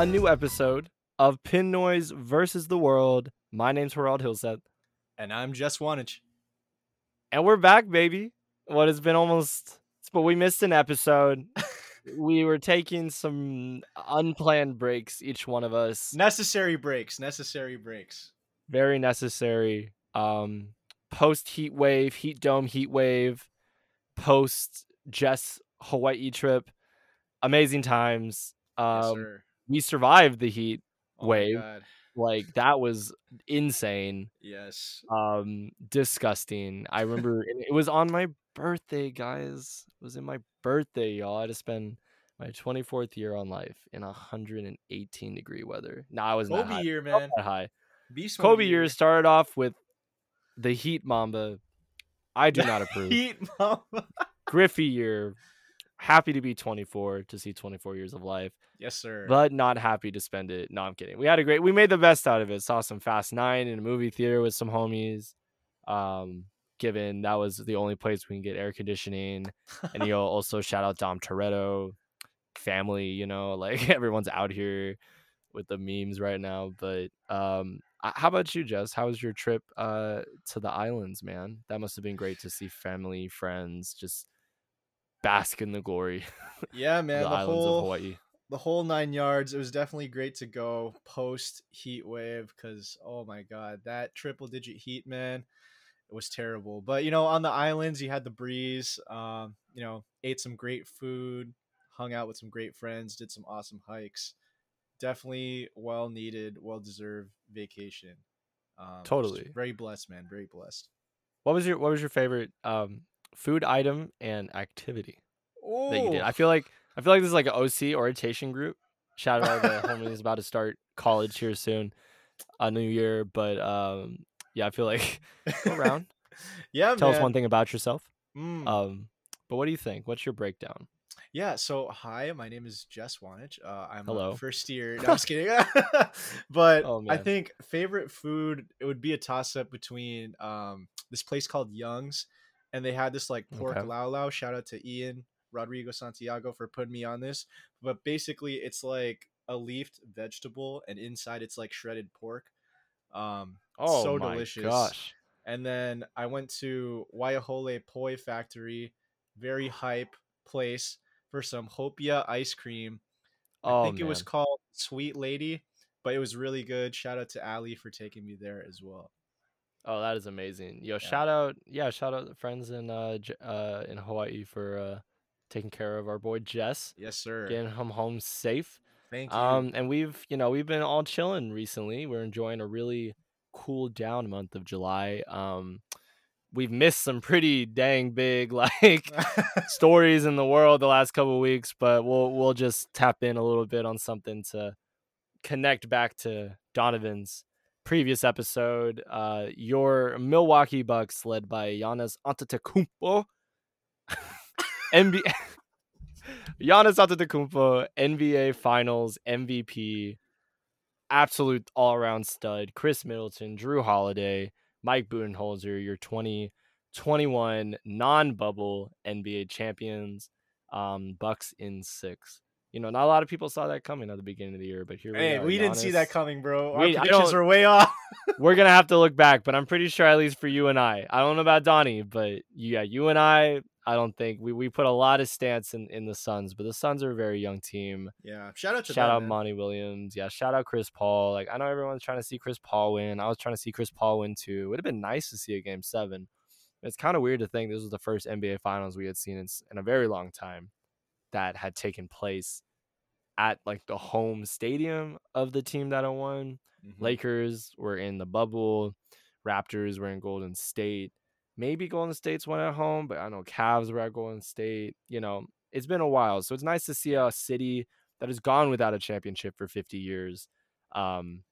a new episode of Pinoys versus the World. My name's Harald Hillseth, And I'm Jess Wanich. and we're back, baby. What has been almost, but we missed an episode. we were taking some unplanned breaks, each one of us. Necessary breaks. Necessary breaks. Very necessary. Um, post heat wave, heat dome, heat wave, post Jess Hawaii trip. Amazing times. yes, Um, sir. We survived the heat Oh wave. Like that was insane Yes. um disgusting. I remember it was on my birthday guys. It was in my birthday y'all. I had to spend my 24th year on life in 118 degree weather. No i was not Kobe high, year, man. that high. Beast kobe year. started off with the heat mamba. I do not approve. Heat Mamba. griffey year happy to be 24 to see 24 years of life yes, sir. but not happy to spend it. No, I'm kidding. We had a great. We made the best out of it. Saw some Fast Nine in a movie theater with some homies. Um, given that was the only place we can get air conditioning, and you know, also shout out Dom Toretto, family. You know, like everyone's out here with the memes right now. But um, how about you, Jess? How was your trip uh to the islands, man? That must have been great to see family, friends, just bask in the glory yeah, man. the, The, islands of whole Hawaii. the whole nine yards. It was definitely great to go post heat wave because oh my god, that triple digit heat, man. It was terrible. But you know, on the islands, you had the breeze. Um, you know, ate some great food, hung out with some great friends, did some awesome hikes. Definitely well needed, well deserved vacation. Um, Totally. very blessed, man. Very blessed. What was your What was your favorite um food item and activity that you did? I feel like I feel like this is like an OC orientation group. Shout out to the homies about to start college here soon, a new year. But um, yeah, I feel like go around. yeah, Tell man. us one thing about yourself. Mm. Um, but what do you think? What's your breakdown? Yeah, so hi, my name is Jess Wanich. Uh, I'm Hello. a first year. No, I'm just kidding. but Oh, I think favorite food it would be a toss up between um this place called Young's, and they had this like pork Okay. lau lau. Shout out to Ian Rodrigo Santiago for putting me on this. But basically, it's like a leafed vegetable, and inside it's like shredded pork. Um, Oh so my delicious. gosh! And then I went to Waiahole Poi Factory, very hype place for some Hopia ice cream. I Oh think it was called Sweet Lady, but it was really good. Shout out to Ali for taking me there as well. Oh, that is amazing. Yo, Yeah. shout out, yeah, shout out the friends in uh J- uh in Hawaii for uh taking care of our boy Jess, Yes, sir. getting him home safe. Thank you. Um, and we've you know we've been all chilling recently. We're enjoying a really cool down month of July. Um, we've missed some pretty dang big like stories in the world the last couple of weeks, but we'll we'll just tap in a little bit on something to connect back to Donovan's previous episode. Uh, your Milwaukee Bucks, led by Giannis Antetokounmpo, NBA. Giannis Antetokounmpo, NBA Finals MVP, absolute all-around stud. Khris Middleton, Jrue Holiday, Mike Budenholzer, your 2021 non-bubble NBA champions. Um, Bucks in six. You know, not a lot of people saw that coming at the beginning of the year, but here we are. hey, we didn't see that coming, bro. Our we, predictions were way off. we're gonna have to look back, but I'm pretty sure at least for you and I, I don't know about Donnie, but yeah, you and I, I don't think we, we put a lot of stance in, in the Suns, but the Suns are a very young team. yeah, shout out to Shout them, out man. Monty Williams. Yeah, shout out Chris Paul. Like I know everyone's trying to see Chris Paul win. I was trying to see Chris Paul win too. It would have been nice to see a game seven. It's kind of weird to think this was the first NBA Finals we had seen in, in a very long time that had taken place at like the home stadium of the team that I won. Mhm. Lakers were in the bubble. Raptors were in Golden State. Maybe Golden State's went at home, but I know Cavs were at Golden State. You know, it's been a while. So it's nice to see a city that has gone without a championship for 50 years um,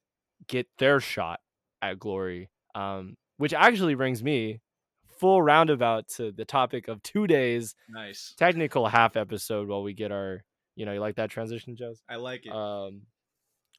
get their shot at glory. Um, which actually brings me full roundabout to the topic of two days, nice. technical half episode while we get our, you know, you like that transition, Joe? I like it. Um,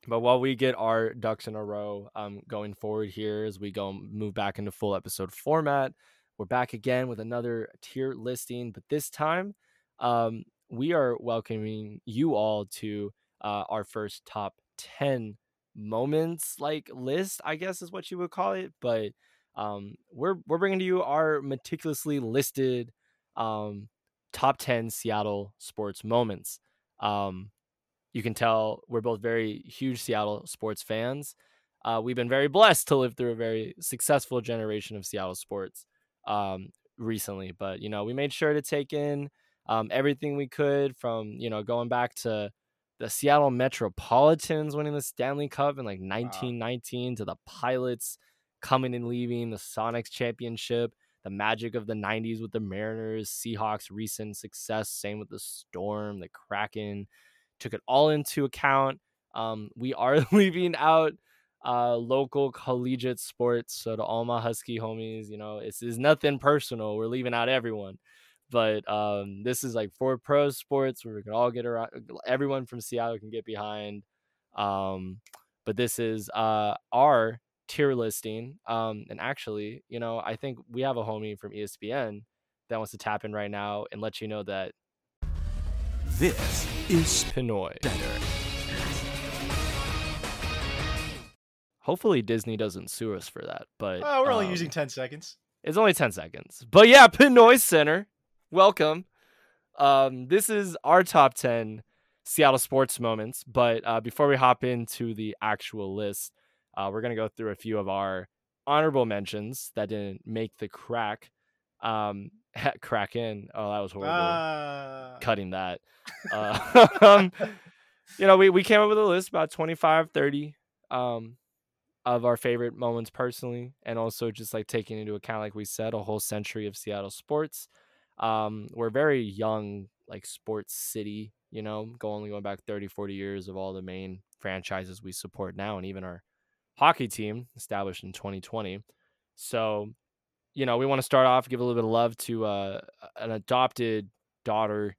but while we get our ducks in a row, um, going forward here as we go move back into full episode format, we're back again with another tier listing. But this time, um, we are welcoming you all to uh, our first top 10 moments like list, I guess is what you would call it. But um, we're we're bringing to you our meticulously listed um, top 10 Seattle sports moments. Um, you can tell we're both very huge Seattle sports fans. Uh, we've been very blessed to live through a very successful generation of Seattle sports um, recently, but you know we made sure to take in um, everything we could from you know going back to the Seattle Metropolitans winning the Stanley Cup in like 1919 wow. to the Pilots coming and leaving the Sonics championship, the magic of the 90s with the Mariners, Seahawks recent success, same with the Storm, the Kraken, took it all into account. Um, we are leaving out uh, local collegiate sports. So to all my Husky homies, you know, it's, it's nothing personal. We're leaving out everyone but um, this is like for pro sports where we can all get around. Everyone from Seattle can get behind. Um, but this is uh, our tier listing. Um, and actually, you know, I think we have a homie from ESPN that wants to tap in right now and let you know that this is Pinoy. Better. Hopefully Disney doesn't sue us for that. But oh, we're only um, using ten seconds. It's only ten seconds. But yeah, Pinoy Center welcome. Um, this is our top 10 Seattle sports moments. But uh, before we hop into the actual list, uh, we're going to go through a few of our honorable mentions that didn't make the crack. Um, crack in. Oh, that was horrible. Uh... Cutting that. Uh, um, you know, we, we came up with a list about 25, 30 um, of our favorite moments personally, and also just like taking into account, like we said, a whole century of Seattle sports. Um, we're very young, like sports city, you know, go only going back 30, 40 years of all the main franchises we support now, and even our hockey team established in 2020. So, you know, we want to start off, give a little bit of love to uh, an adopted daughter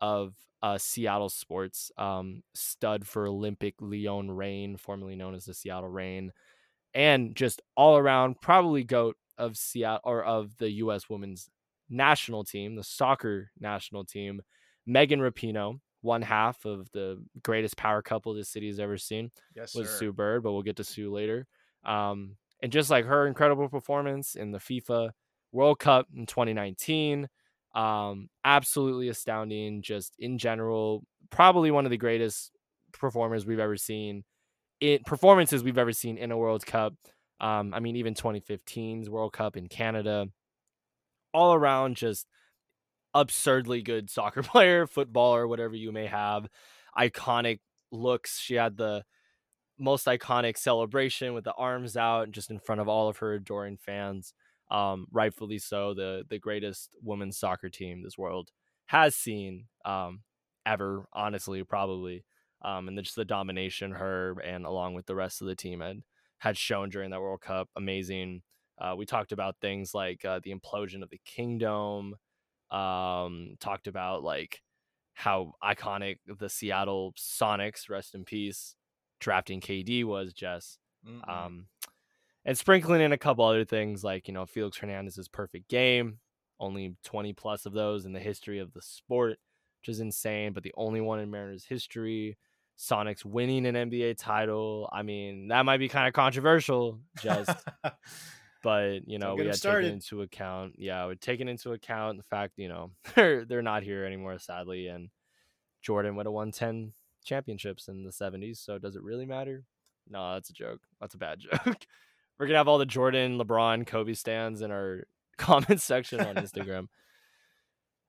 of uh, Seattle sports, um, stud for Olympic Leon Reign, formerly known as the Seattle Reign, and just all around probably goat of Seattle or of the U.S. women's national team, the soccer national team, Megan Rapinoe, one half of the greatest power couple this city has ever seen, yes, was sir. Sue Bird, but we'll get to Sue later. Um, and just like her incredible performance in the FIFA World Cup in 2019, um, absolutely astounding. Just in general, probably one of the greatest performers we've ever seen in performances we've ever seen in a World Cup. Um, I mean, even 2015's World Cup in Canada, all around just absurdly good soccer player, footballer, whatever you may have. Iconic looks. She had the most iconic celebration with the arms out just in front of all of her adoring fans. Um, rightfully so, the the greatest women's soccer team this world has seen um, ever, honestly, probably. Um, and just the domination her and along with the rest of the team had had shown during that World Cup, amazing. Uh, we talked about things like uh, the implosion of the kingdom. Um, talked about like how iconic the Seattle Sonics, rest in peace, drafting KD was. Jess, um, and sprinkling in a couple other things like you know Felix Hernandez's perfect game, only twenty plus of those in the history of the sport, which is insane, but the only one in Mariners history. Sonics winning an NBA title. I mean, that might be kind of controversial, just but you know we had started. taken into account yeah we taken into account the fact you know they're they're not here anymore sadly and jordan would have won 10 championships in the 70s so does it really matter no that's a joke that's a bad joke we're gonna have all the jordan lebron kobe stands in our comment section on instagram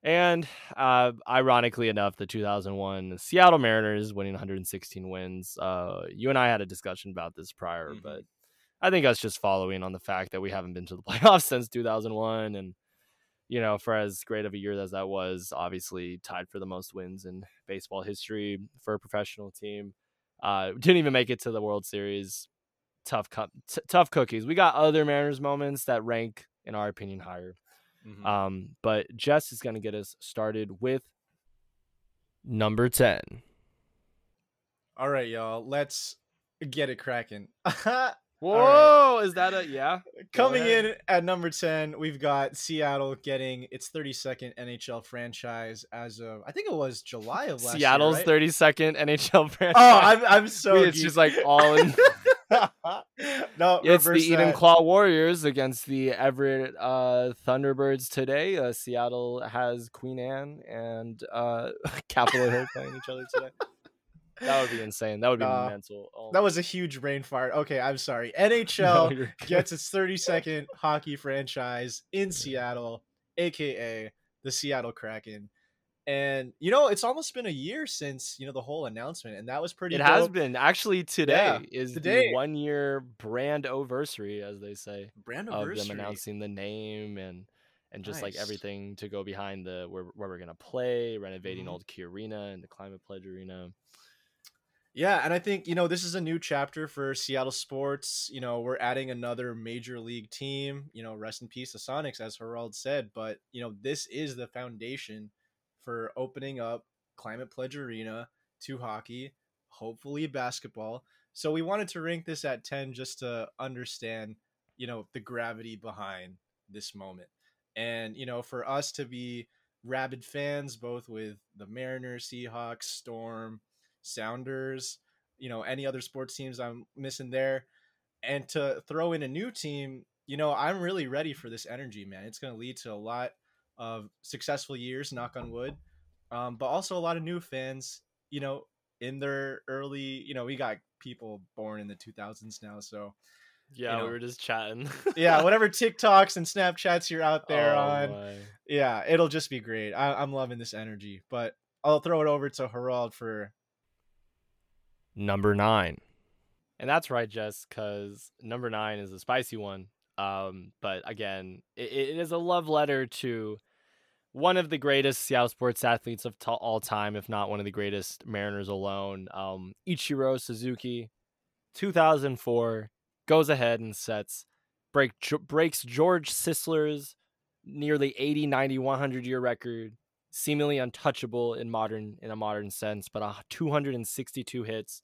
and uh, ironically enough, the 2001 Seattle Mariners winning 116 wins. Uh, you and I had a discussion about this prior, mm-hmm. but I think that's just following on the fact that we haven't been to the playoffs since 2001. And, you know, for as great of a year as that was, obviously tied for the most wins in baseball history for a professional team. Uh, didn't even make it to the World Series. Tough, cu- t- tough cookies. We got other Mariners moments that rank, in our opinion, higher. Mm-hmm. Um, but Jess is going to get us started with number 10. All right, y'all. Let's get it cracking. Whoa, is that a yeah? Coming in at number 10, we've got Seattle getting its 32nd NHL franchise as of I think it was July of last Seattle's year. right? 32nd NHL franchise. Oh, I'm I'm so it's just like all in. no, it's the Eden that. Claw Warriors against the Everett uh, Thunderbirds today. Uh, Seattle has Queen Anne and uh, Capitol Hill playing each other today. That would be insane. That would be Uh, mental. Oh That was a huge brain fart. Okay, I'm sorry. NHL you're gets its 32nd hockey franchise in Seattle, aka the Seattle Kraken. And you know, it's almost been a year since you know the whole announcement, and that was pretty. It has been actually today Yeah, is today. the one year brand anniversary, as they say, brand of them announcing the name and and just like everything to go behind the where where we're gonna play, renovating Mhm. old Key Arena and the Climate Pledge Arena. Yeah, and I think you know this is a new chapter for Seattle sports. You know, we're adding another major league team. You know, rest in peace the Sonics, as Harald said. But you know, this is the foundation for opening up Climate Pledge Arena to hockey, hopefully basketball. So we wanted to rank this at ten just to understand, you know, the gravity behind this moment, and you know, for us to be rabid fans, both with the Mariners, Seahawks, Storm. Sounders, you know, any other sports teams I'm missing there. And to throw in a new team, you know, I'm really ready for this energy, man. It's going to lead to a lot of successful years, knock on wood, um, but also a lot of new fans, you know, in their early, you know, we got people born in the 2000s now. So, Yeah, know. we were just chatting. yeah, whatever TikToks and Snapchats you're out there Oh on, my. yeah, it'll just be great. I, I'm loving this energy, but I'll throw it over to Harald for number nine. And that's right, Jess, because number nine is a spicy one. Um, but again, it, it is a love letter to one of the greatest Seattle sports athletes of t- all time, if not one of the greatest Mariners alone. Um, Ichiro Suzuki, 2004, goes ahead and sets break breaks George Sisler's nearly 80, 90, 100 year record, seemingly untouchable in modern in a modern sense, but uh, 262 hits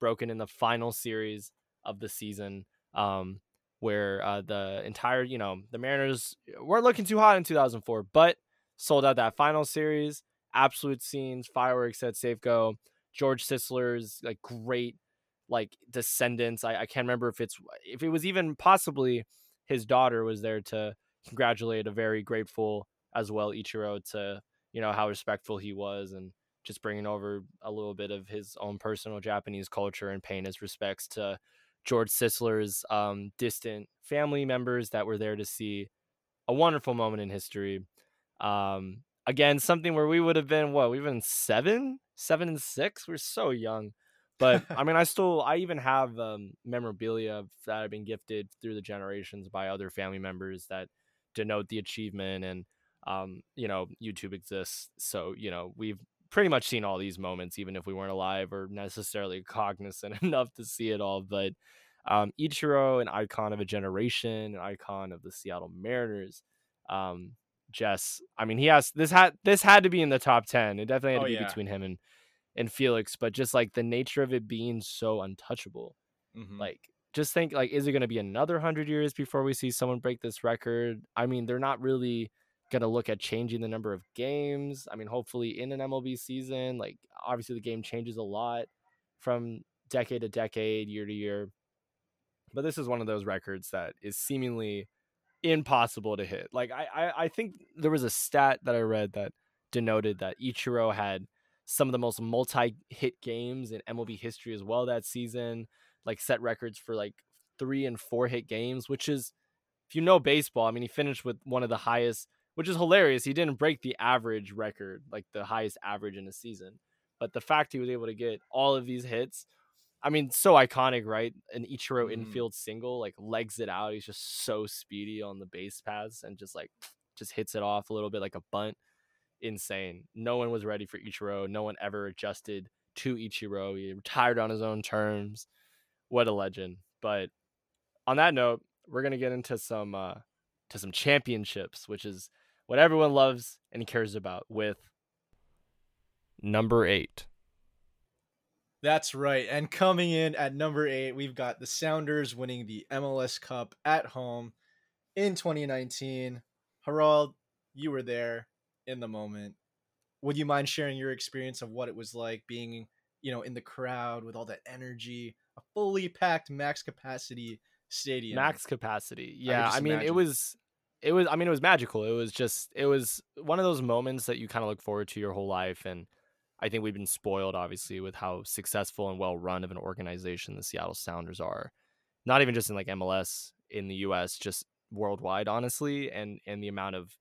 broken in the final series of the season. Um, where uh, the entire, you know, the Mariners weren't looking too hot in 2004, but sold out that final series. Absolute scenes, fireworks at Safeco. George Sisler's like great, like descendants. I, I can't remember if it's if it was even possibly his daughter was there to congratulate a very grateful as well Ichiro to you know how respectful he was and just bringing over a little bit of his own personal Japanese culture and paying his respects to George Sisler's um, distant family members that were there to see a wonderful moment in history. Um, again, something where we would have been what we've been seven, seven and six. We're so young, but I mean, I still, I even have um, memorabilia that I've been gifted through the generations by other family members that denote the achievement. And um, you know, YouTube exists, so you know we've pretty much seen all these moments, even if we weren't alive or necessarily cognizant enough to see it all. But um, Ichiro, an icon of a generation, an icon of the Seattle Mariners. Um, Jess, I mean, he has this had this had to be in the top ten. It definitely had to Oh, be yeah. between him and and Felix, but just like the nature of it being so untouchable, Mhm. like just think like is it going to be another 100 years before we see someone break this record i mean they're not really going to look at changing the number of games i mean hopefully in an mlb season like obviously the game changes a lot from decade to decade year to year. But this is one of those records that is seemingly impossible to hit. Like i i, I think there was a stat that i read that denoted that ichiro had some of the most multi-hit games in mlb history as well that season like set records for like three and four hit games, which is if you know baseball, I mean he finished with one of the highest, which is hilarious. He didn't break the average record, like the highest average in a season. But the fact he was able to get all of these hits, I mean, so iconic, right? An Ichiro Mhm. infield single, like legs it out. He's just so speedy on the base paths and just like just hits it off a little bit like a bunt. Insane. No one was ready for Ichiro. No one ever adjusted to Ichiro. He retired on his own terms what a legend. But on that note, we're gonna get into some uh to some championships, which is what everyone loves and cares about with number eight. That's right. And coming in at number eight, we've got the Sounders winning the MLS Cup at home in 2019. Harald, you were there in the moment. Would you mind sharing your experience of what it was like being, you know, in the crowd with all that energy, a fully packed max capacity stadium? Max capacity. Yeah, I, just mean, it was it was I mean, it was magical. It was just it was one of those moments that you kind of look forward to your whole life and I think we've been spoiled obviously with how successful and well run of an organization the Seattle Sounders are. Not even just in like MLS in the US, just worldwide honestly and and the amount of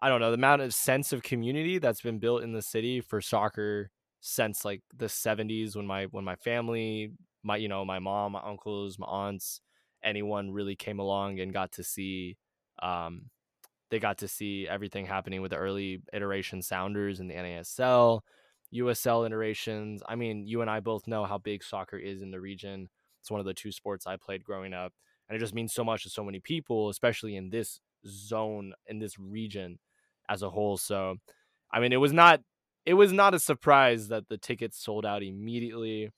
I don't know, the amount of sense of community that's been built in the city for soccer since like the 70s when my when my family, my you know, my mom, my uncles, my aunts, anyone really came along and got to see um they got to see everything happening with the early iteration sounders and the NASL, USL iterations. I mean, you and I both know how big soccer is in the region. It's one of the two sports I played growing up. And it just means so much to so many people, especially in this zone, in this region as a whole. So I mean it was not it was not a surprise that the tickets sold out immediately.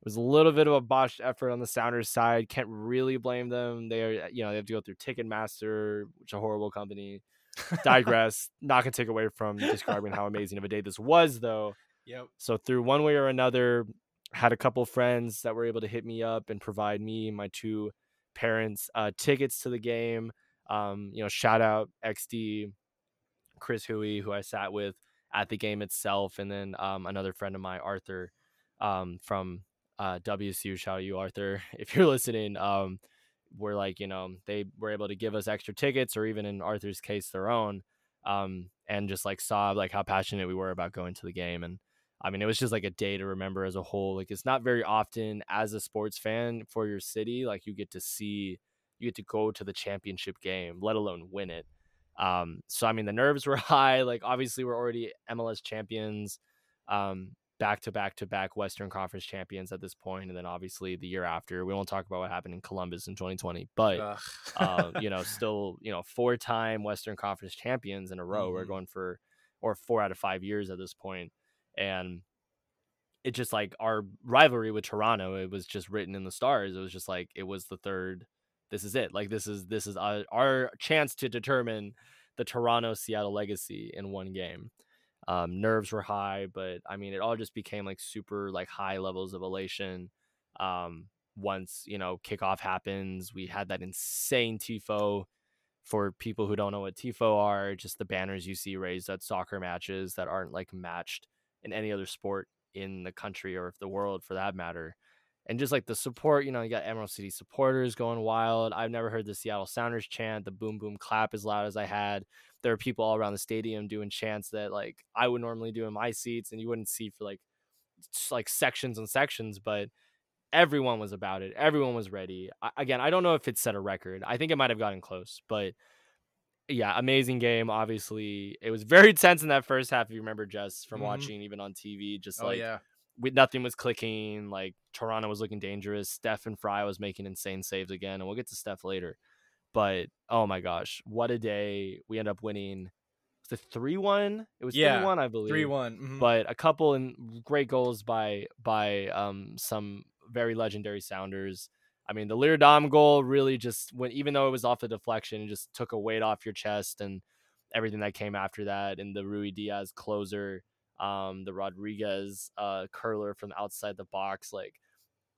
It was a little bit of a botched effort on the Sounders side. Can't really blame them. They're you know, they have to go through Ticketmaster, which is a horrible company. Digress. not gonna take away from describing how amazing of a day this was though. Yep. So through one way or another, had a couple friends that were able to hit me up and provide me and my two parents uh, tickets to the game. Um, you know, shout out XD, Chris Huey, who I sat with at the game itself, and then um, another friend of mine, Arthur, um, from uh, WSU. Shout out you, Arthur, if you're listening. Um, were like, you know, they were able to give us extra tickets, or even in Arthur's case, their own, um, and just like saw like how passionate we were about going to the game, and I mean, it was just like a day to remember as a whole. Like, it's not very often as a sports fan for your city, like you get to see, you get to go to the championship game, let alone win it. Um, so I mean, the nerves were high. Like, obviously, we're already MLS champions, um, back to back to back Western Conference champions at this point, and then obviously the year after, we won't talk about what happened in Columbus in 2020, but uh, you know, still, you know, four time Western Conference champions in a row. We're Mhm. going for, or four out of five years at this. And it just like our rivalry with Toronto, it was just written in the stars. It was just like, it was the third. This is it. Like, this is, this is our, our chance to determine the Toronto Seattle legacy in one game. Um, nerves were high, but I mean, it all just became like super like high levels of elation. Um, once you know kickoff happens, we had that insane tifo. For people who don't know what tifo are, just the banners you see raised at soccer matches that aren't like matched in any other sport in the country or the world for that matter. And just like the support, you know, you got Emerald City supporters going wild. I've never heard the Seattle Sounders chant, the boom boom clap as loud as I had there are people all around the stadium doing chants that like I would normally do in my seats and you wouldn't see for like like sections and sections, but everyone was about it. Everyone was ready. I, again, I don't know if it set a record. I think it might have gotten close, but yeah, amazing game. Obviously, it was very tense in that first half. If you remember, just from Mhm. watching even on TV, just Oh like yeah. we, nothing was clicking. Like Toronto was looking dangerous. Stefan Frei was making insane saves again, and we'll get to Steph later. But oh my gosh, what a day! We end up winning. It three one? It was Yeah, three one, I believe. Three one. mhm. But a couple and great goals by by um some very legendary Sounders. I mean, the Leerdam goal really just went, even though it was off the deflection, it just took a weight off your chest and everything that came after that. And the Ruidiaz closer, um, the Rodriguez uh, curler from outside the box, like,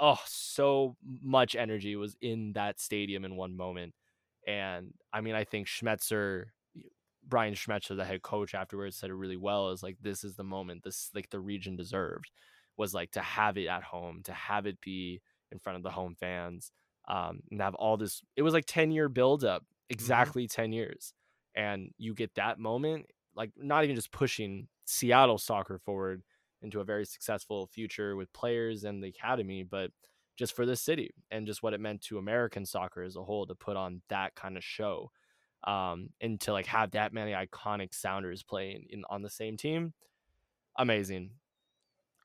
oh, so much energy was in that stadium in one moment. And I mean, I think Schmetzer, Brian Schmetzer, the head coach, afterwards said it really well. Is like, this is the moment this like the region deserved was like to have it at home, to have it be in front of the home fans, um, and have all this. It was like ten year build up, exactly ten years, and you get that moment, like not even just pushing Seattle soccer forward into a very successful future with players and the academy, but just for the city and just what it meant to American soccer as a whole to put on that kind of show. Um, and to like have that many iconic sounders playing in on the same team, amazing,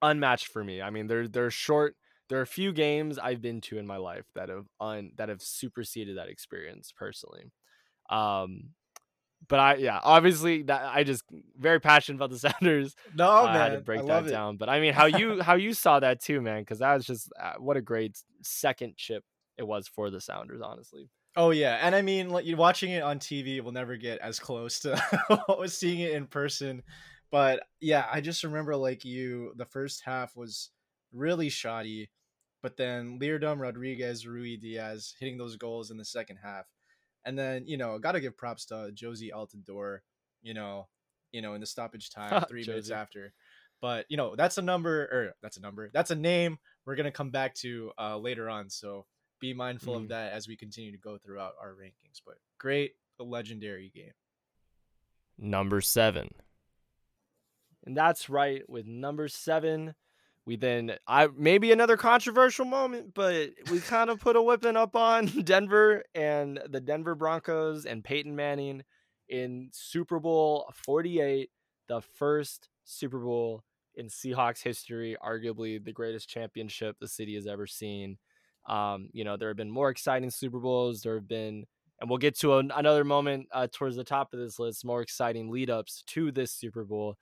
unmatched for me. I mean, there there's short. There are a few games I've been to in my life that have un, that have superseded that experience personally. Um, but I yeah, obviously that I just very passionate about the Sounders. No, I man, had to break I that it. down. But I mean, how you how you saw that too, man? Because that was just uh, what a great second chip it was for the Sounders, honestly. Oh yeah, and I mean, like you watching it on TV will never get as close to seeing it in person. But yeah, I just remember like you, the first half was really shoddy, but then Leerdam, Rodriguez, Ruidiaz hitting those goals in the second half, and then you know, got to give props to Jozy Altidore, you know, you know, in the stoppage time, three minutes after. But you know, that's a number, or that's a number, that's a name we're gonna come back to uh, later on. So be mindful Mhm. of that as we continue to go throughout our rankings. But great, a legendary game. Number seven. And that's right. With number seven, we then I maybe another controversial moment, but we kind of put a whipping up on Denver and the Denver Broncos and Peyton Manning in Super Bowl 48, the first Super Bowl in Seahawks history, arguably the greatest championship the city has ever seen. Um, you know, there have been more exciting Super Bowls. There have been, and we'll get to an, another moment uh, towards the top of this list, more exciting lead ups to this Super Bowl.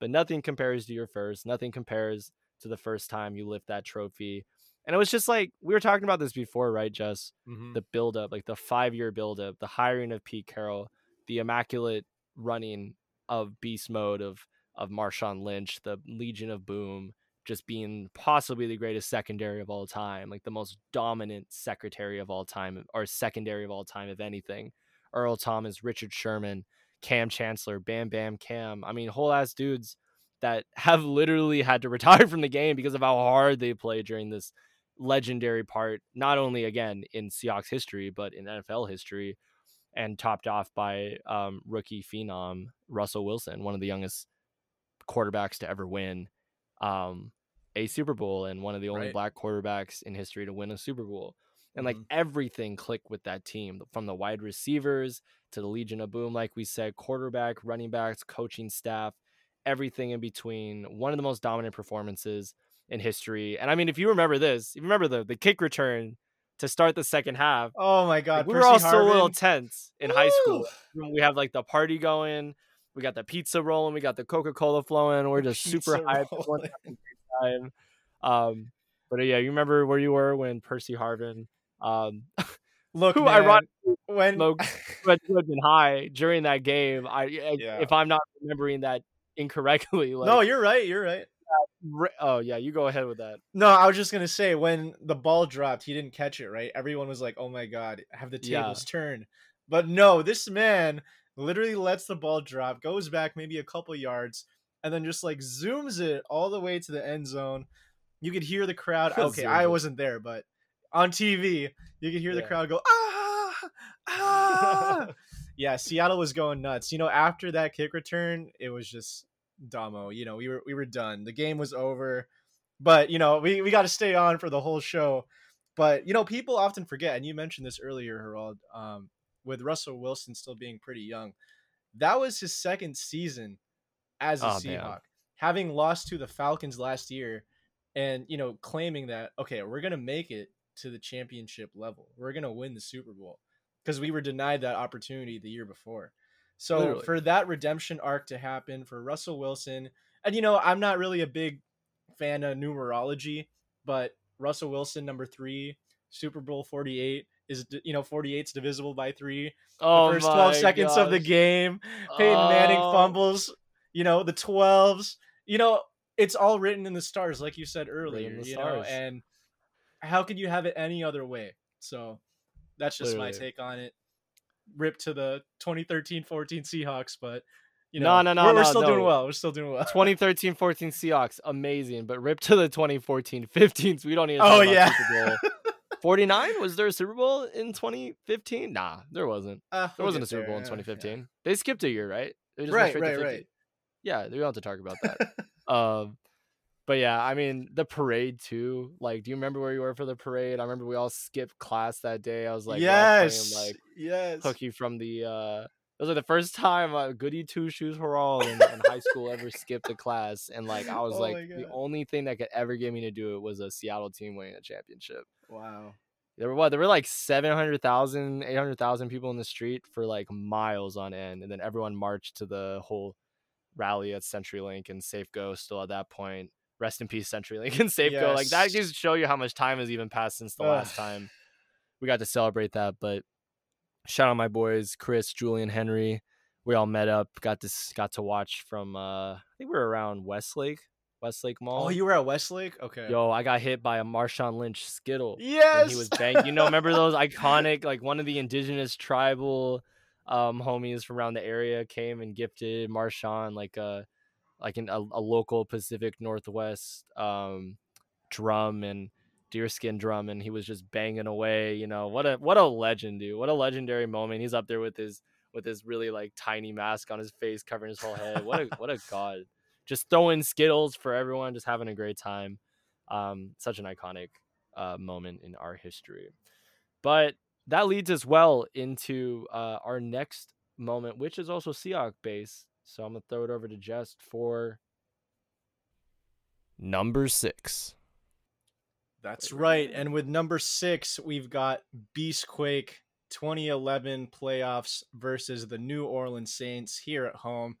But nothing compares to your first. Nothing compares to the first time you lift that trophy. And it was just like we were talking about this before, right, Jess? Mm-hmm. The build up, like the five year build up, the hiring of Pete Carroll, the immaculate running of beast mode of of Marshawn Lynch, the Legion of Boom, just being possibly the greatest secondary of all time, like the most dominant secretary of all time, or secondary of all time, if anything. Earl Thomas, Richard Sherman, Kam Chancellor, Bam Bam Kam. I mean, whole ass dudes that have literally had to retire from the game because of how hard they played during this legendary part, not only again in Seahawks history, but in NFL history, and topped off by um, rookie phenom Russell Wilson, one of the youngest quarterbacks to ever win um, a Super Bowl and one of the only Right. black quarterbacks in history to win a Super Bowl. And like Mhm. everything clicked with that team from the wide receivers to the Legion of Boom, like we said, quarterback, running backs, coaching staff, everything in between. One of the most dominant performances in history. And I mean, if you remember this, if you remember the the kick return to start the second half, Oh my like, God, we were Percy all still a little tense in high school. We have like the party going, we got the pizza rolling, we got the Coca Cola flowing. We're just super Pizza hyped. everyone's rolling. having a great time. Um, but uh, yeah, you remember where you were when Percy Harvin, um, Look, Who man, ironically when smoked who had, been high during that game. I, I- Yeah. if I'm not remembering that incorrectly, like, no, you're right. You're right. oh yeah, you go ahead with that. No, I was just gonna say when the ball dropped, he didn't catch it. Right? Everyone was like, "Oh my god, have the Yeah. tables turned?" But no, this man literally lets the ball drop, goes back maybe a couple yards, and then just like zooms it all the way to the end zone. You could hear the crowd. Okay, I wasn't there, but on TV, you could hear the crowd go ah ah. Yeah, Seattle was going nuts. You know, after that kick return, it was just Damo. You know, we were we were done. The game was over. But you know, we, we got to stay on for the whole show. But you know, people often forget, and you mentioned this earlier, Harald, um, with Russell Wilson still being pretty young. That was his second season as a Oh, man. Seahawk, having lost to the Falcons last year, and you know, claiming that okay, we're gonna make it to the championship level. We're gonna win the Super Bowl because we were denied that opportunity the year before. So Literally. for that redemption arc to happen for Russell Wilson, and you know, I'm not really a big fan of numerology, but Russell Wilson number three, Super Bowl 48 is you know 48's divisible by three. Oh, the first 12 my seconds of the game, Peyton Manning Oh. fumbles, you know, the 12s, you know, it's all written in the stars, like you said earlier, you know, and how could you have it any other way? So that's just my take on it. Rip to the 2013 14 Seahawks, but you No, know, no, no, we're, we're no, still doing well. We're still doing well. 2013 14 Seahawks, amazing. But rip to the 2014 15s. We don't need to Oh, yeah. Super Bowl. 49? Was there a Super Bowl in 2015? Nah, there wasn't. Uh, There wasn't a Super there, Bowl in yeah, 2015. They skipped a year, right? Right, right, right. Yeah, we don't have to talk about that. um, but yeah, I mean the parade too. Like, do you remember where you were for the parade? I remember we all skipped class that day. I was like, all playing, yes, like yes. Cookie from the. uh It was like the first time uh, Goody Two Shoes Hurrah in, in high school ever skipped a class, and like I was Oh like the only thing that could ever get me to do it was a Seattle team winning a championship. Wow. there were what there were like 700,000 800,000 people in the street for like miles on end and then everyone marched to the whole rally at CenturyLink and Safeco still at that point rest in peace CenturyLink and Safeco like that just show you how much time has even passed since the last time we got to celebrate that but shout out my boys Chris Julian Henry we all met up got to s- got to watch from uh I think we were around Westlake Westlake Mall Oh, you were at Westlake? Okay. Yo, I got hit by a Marshawn Lynch skittle. yes. he was banged. You know, remember those iconic, like one of the indigenous tribal um homies from around the area came and gifted Marshawn like a like an, a, a local Pacific Northwest um drum and deerskin drum and he was just banging away, you know. What a what a legend, dude. What a legendary moment. He's up there with his with his really like tiny mask on his face covering his whole head. What a what a god. Just throwing skittles for everyone, just having a great time. Um such an iconic uh moment in our history. But that leads us well into uh, our next moment, which is also Seahawk based. So I'm gonna throw it over to Jess for number six. That's right. And with number six, we've got Beastquake 2011 playoffs versus the New Orleans Saints here at home.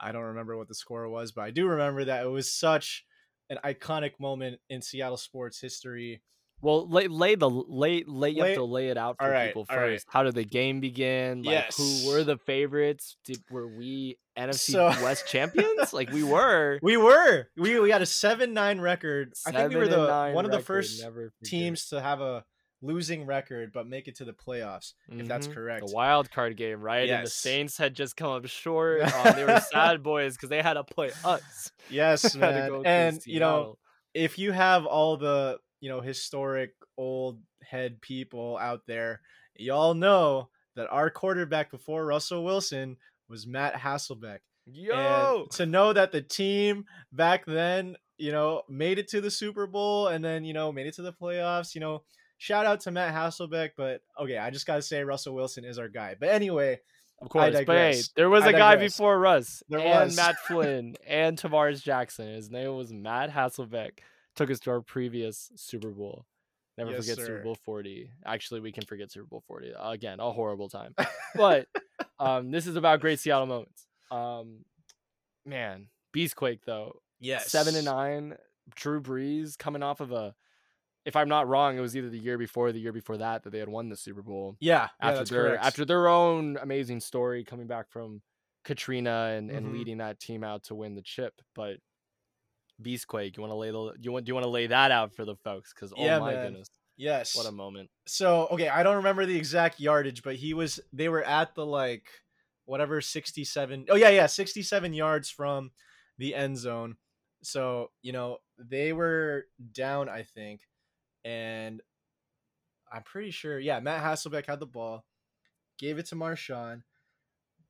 I don't remember what the score was, but I do remember that it was such an iconic moment in Seattle sports history. Well, lay, lay the lay lay you Lay- have to lay it out for right, people all right. first. How did the game begin? Like Yes. who were the favorites? Did were we NFC So- West champions? like we were. We were. We, we had a 7 9 record. I think we were the one of the first teams to have a losing record but make it to the playoffs, if that's Mhm. correct. The wild card game, right? And the Saints had just come up short. Um, they were sad boys because they had to play us. Yes, man. go And, you know, if you have all the you know historic old head people out there y'all know that our quarterback before russell wilson was matt hasselbeck yo, and to know that the team back then you know made it to the super bowl and then you know made it to the playoffs you know shout out to matt hasselbeck but okay i just gotta say russell wilson is our guy but anyway of course. But hey, there was I a guy before Russ There and was. Matt Flynn and Tarvaris Jackson. His name was Matt Hasselbeck. Took us to our previous Super Bowl. Never Yes, forget Super. Bowl 40. Actually, we can forget Super Bowl 40. Again, a horrible time. But um, this is about great Seattle moments. Um, man, Beastquake though. yes seven and nine. Drew Brees coming off of a, if I'm not wrong, it was either the year before or the year before that that they had won the Super Bowl yeah, yeah after that's their correct. after their own amazing story coming back from Katrina and, and Mhm. leading that team out to win the chip. But Beastquake, you want to lay the you want do you want to lay that out for the folks? Because oh Yeah, my man. goodness, yes what a moment! so okay i don't remember the exact yardage but he was they were at the like whatever 67 oh yeah yeah 67 yards from the end zone so you know they were down i think and i'm pretty sure yeah matt hasselbeck had the ball gave it to marshawn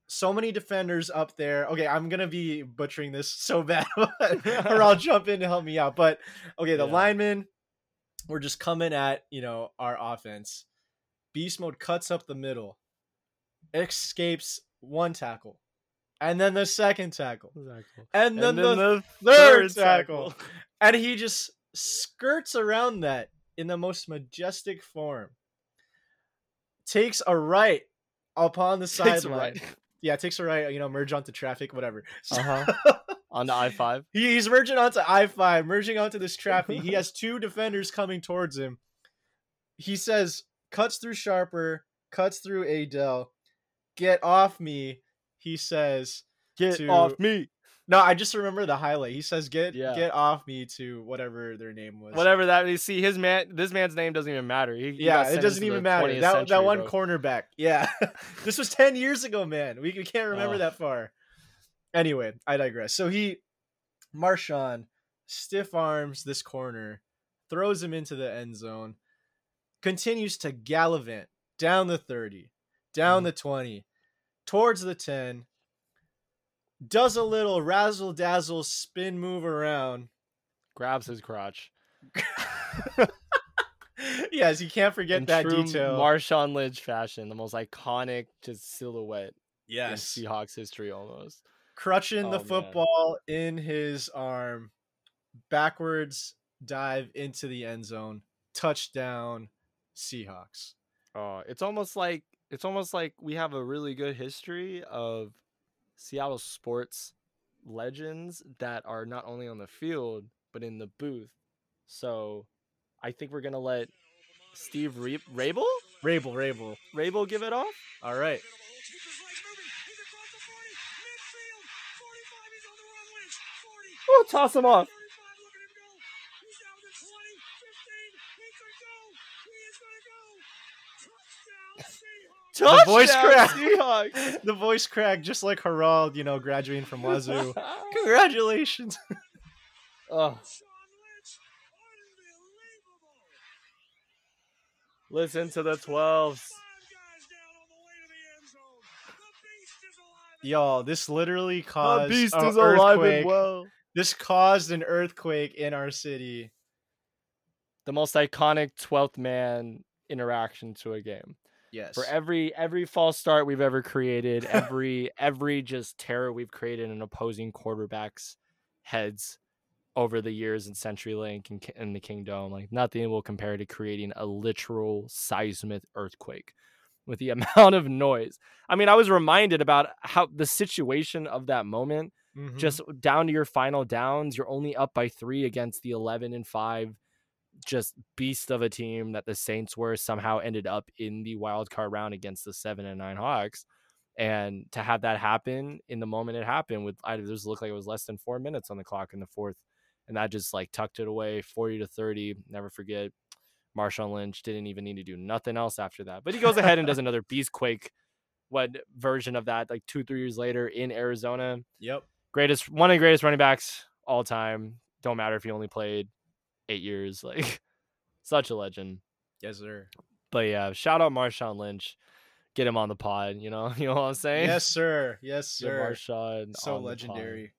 so many defenders up there okay i'm gonna be butchering this so bad or i'll jump in to help me out but okay the Yeah. linemen were just coming at you know our offense beast mode cuts up the middle escapes one tackle and then the second tackle and then, the, third tackle. and he just skirts around that in the most majestic form takes a right upon the sideline right. Yeah takes a right you know merge onto traffic whatever So- Uh-huh. on the I five. he- he's merging onto I-5, merging onto this traffic. he has two defenders coming towards him. He says, cuts through Sharper, cuts through Adele. Get off me, he says. Get to- off me! No, I just remember the highlight. He says, "Get Yeah. get off me" to whatever their name was. Whatever that you see, his man, this man's name doesn't even matter. He, he Yeah, got it doesn't even matter. 20th That that one bro. cornerback. Yeah, this was ten years ago, man. We, we can't remember that far. Anyway, I digress. So he, Marshawn, stiff arms this corner, throws him into the end zone, continues to gallivant down the thirty, down Mhm. the twenty, towards the ten. Does a little razzle dazzle spin move around. grabs his crotch. yes, you can't forget in that true detail. Marshawn Lynch fashion, the most iconic just silhouette yes, in Seahawks history almost. crutching Oh, the man. football in his arm, backwards dive into the end zone, touchdown, Seahawks. Oh, it's almost like it's almost like we have a really good history of Seattle sports legends that are not only on the field but in the booth. So, I think we're gonna let Steve Re- Raible Raible, Raible. Raible give it off. All right. Oh, toss him off. The voice crack. Seahawks. The voice crack, just like Harald, you know, graduating from Wazoo. Congratulations. oh, listen to the twelves. Y'all, this literally The caused beast is alive earthquake. and well. This caused an earthquake in our city. The most iconic twelfth man interaction to a game. Yes. for every every false start we've ever created, every every just terror we've created in opposing quarterbacks' heads over the years in CenturyLink and, and the Kingdom, like nothing will compare to creating a literal seismic earthquake with the amount of noise. I mean, I was reminded about how the situation of that moment, Mhm. just down to your final downs, you're only up by three against the 11 and five just beast of a team that the Saints were somehow ended up in the wild card round against the seven and nine Hawks. And to have that happen in the moment it happened with I just looked like it was less than four minutes on the clock in the fourth. And that just like tucked it away 40 to 30. Never forget. Marshawn Lynch didn't even need to do nothing else after that. But he goes ahead and does another beast quake what version of that like two, three years later in Arizona Yep. greatest one of the greatest running backs all time. Don't matter if he only played eight years, like such a legend. Yes, sir. But yeah, shout out Marshawn Lynch. Get him on the pod, you know, you know what I'm saying? Yes, sir. Yes, Get sir. Marshawn so on the pod. legendary.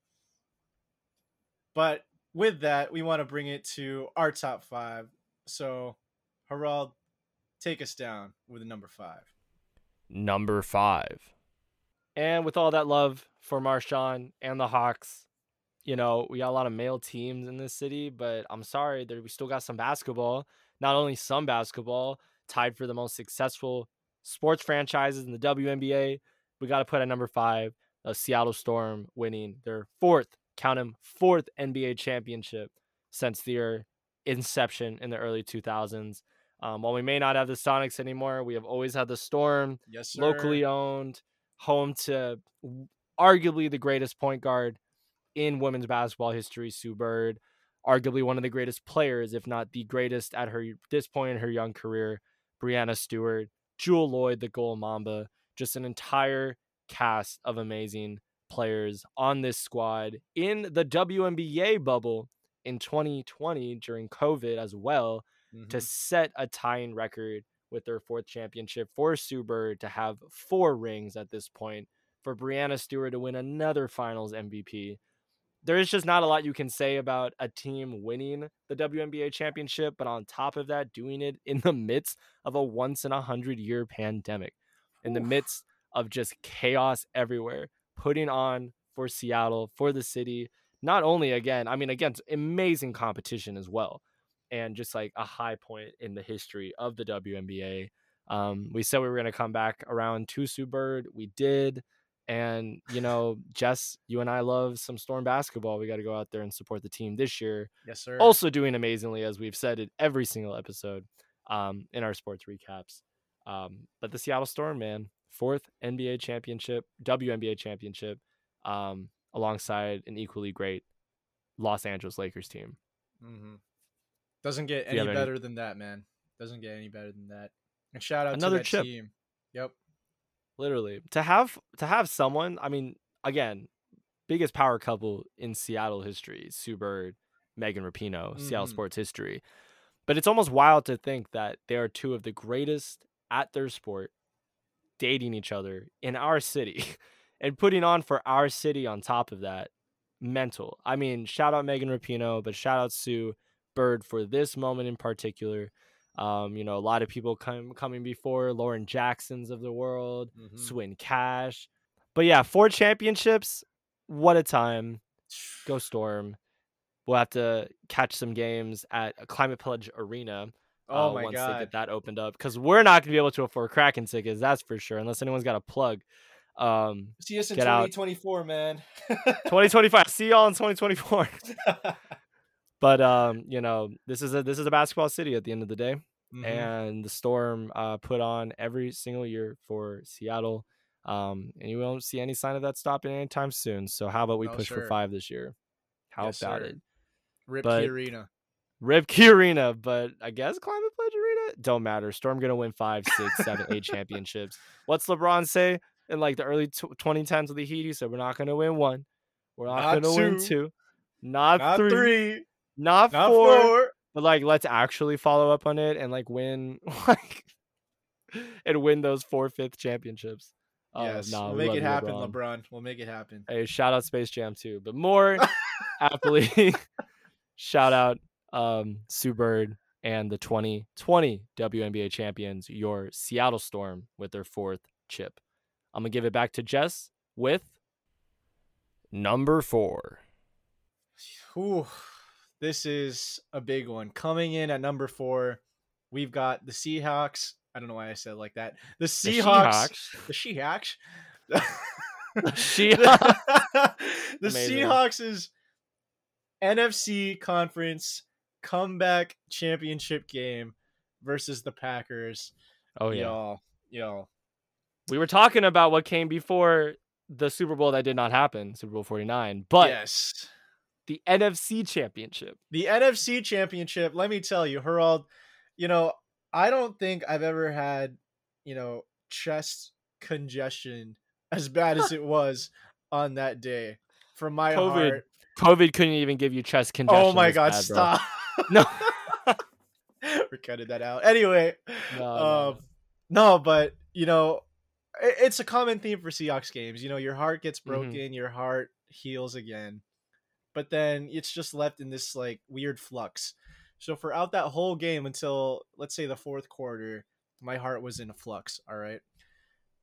But with that, we want to bring it to our top five. So, Harald, take us down with a number five. Number five. And with all that love for Marshawn and the Hawks, you know, we got a lot of male teams in this city, but I'm sorry, there we still got some basketball. Not only some basketball, tied for the most successful sports franchises in the WNBA. We got to put at number five, the Seattle Storm winning their fourth, count them, fourth NBA championship since their inception in the early 2000s. Um, while we may not have the Sonics anymore, we have always had the Storm Yes, sir. locally owned, home to arguably the greatest point guard in women's basketball history, Sue Bird, arguably one of the greatest players, if not the greatest at her this point in her young career, Breanna Stewart, Jewell Loyd, the Gold Mamba, just an entire cast of amazing players on this squad in the WNBA bubble in 2020 during COVID as well to Mhm. set a tying record with their fourth championship for Sue Bird to have four rings at this point, for Breanna Stewart to win another finals MVP. There is just not a lot you can say about a team winning the WNBA championship, but on top of that, doing it in the midst of a once in a hundred year pandemic, in the Oof. midst of just chaos everywhere, putting on for Seattle, for the city. Not only again, I mean, again, amazing competition as well and just like a high point in the history of the WNBA. Um, we said we were going to come back around to Sue Bird. We did. And, you know, Jess, you and I love some Storm basketball. We got to go out there and support the team this year. Yes, sir. Also doing amazingly, as we've said in every single episode um, in our sports recaps. Um, but the Seattle Storm, man, fourth NBA championship, WNBA championship, um, alongside an equally great Los Angeles Lakers team. hmm Doesn't get any have any- better than that, man. Doesn't get any better than that. And shout out Another to that chip. team. Yep. Literally to have to have someone i mean again biggest power couple in seattle history sue bird megan rapinoe seattle Mhm. sports history. But it's almost wild to think that they are two of the greatest at their sport dating each other in our city and putting on for our city on top of that mental. I mean shout out megan rapinoe but shout out sue bird for this moment in particular um, you know, a lot of people come coming before Lauren Jacksons of the world, Mhm. Swin Cash. But yeah, four championships. What a time. Go Storm. We'll have to catch some games at Climate Pledge Arena Oh uh, my once they get that opened up because we're not gonna be able to afford Kraken tickets, that's for sure, unless anyone's got a plug. Um, See us in Get out. 2024, man. 2025. See y'all in 2024. but um, you know, this is a this is a basketball city at the end of the day, Mhm. and the Storm uh, put on every single year for Seattle. Um, and you won't see any sign of that stopping anytime soon. So how about we No, push for five this year? How Yes, about sir. it? Rip but- Key Arena. Rip Key Arena, but I guess Climate Pledge Arena don't matter. Storm gonna win five, six, seven, eight championships. What's LeBron say in like the early tw 2010s with the Heat? He said we're not gonna win one, we're not, Not gonna win two, two, not, Not three, three, not, not four, four. but like let's actually follow up on it and like win like and win those four fifth championships. Uh, yes, nah, we'll we make it happen, LeBron. LeBron. We'll make it happen. Hey, shout out Space Jam too. But more aptly, shout out um Sue Bird and the 2020 WNBA champions, your Seattle Storm, with their fourth chip. I'm gonna give it back to Jess with number four. Ooh, this is a big one. Coming in at number four, we've got the Seahawks. I don't know why I said it like that. The The Seahawks. The Seahawks. The Amazing. Seahawks is NFC conference comeback championship game versus the Packers. Oh yeah. Y'all, y'all. We were talking about what came before the Super Bowl that did not happen, Super Bowl 49, but yes. The NFC championship. the NFC championship, let me tell you, Harald, you know, I don't think I've ever had, you know, chest congestion as bad as it was on that day from my COVID heart. COVID couldn't even give you chest congestion. Oh my god, bad, stop. No. We're cutting that out. Anyway, No, no, um, no, but you know, i- it's a common theme for Seahawks games. You know, your heart gets Mhm. broken, your heart heals again, but then it's just left in this like weird flux. So for out that whole game until let's say the fourth quarter, my heart was in a flux. All right.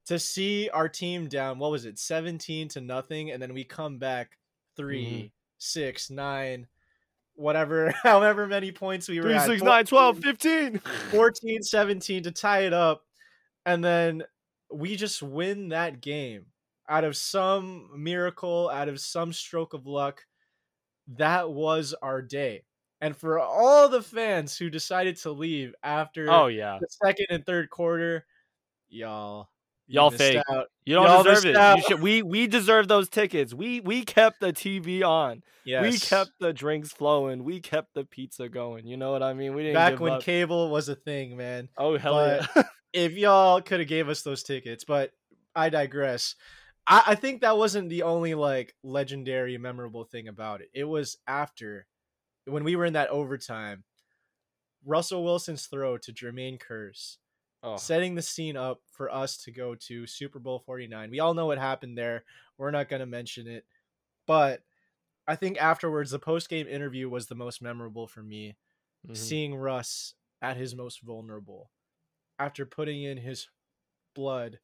To see our team down, what was it, seventeen to nothing, and then we come back 3 Mm-hmm. six, nine, whatever, however many points we were Three, at. six, nine, 12, 15. 14 17 to tie it up and then we just win that game out of some miracle out of some stroke of luck that was our day and for all the fans who decided to leave after Oh yeah. the second and third quarter y'all Y'all fake. out. You don't Y'all deserve it. out. You should, we we deserve those tickets. We we kept the TV on. We kept the drinks flowing. We kept the pizza going. You know what I mean? We didn't back when up. cable was a thing man oh hell but- yeah. if y'all could have gave us those tickets but i digress I, I think that wasn't the only like legendary memorable thing about it it was after when we were in that overtime russell wilson's throw to jermaine kearse oh. setting the scene up for us to go to super bowl 49 we all know what happened there we're not going to mention it but i think afterwards the post-game interview was the most memorable for me Mhm. seeing Russ at his most vulnerable after putting in his blood,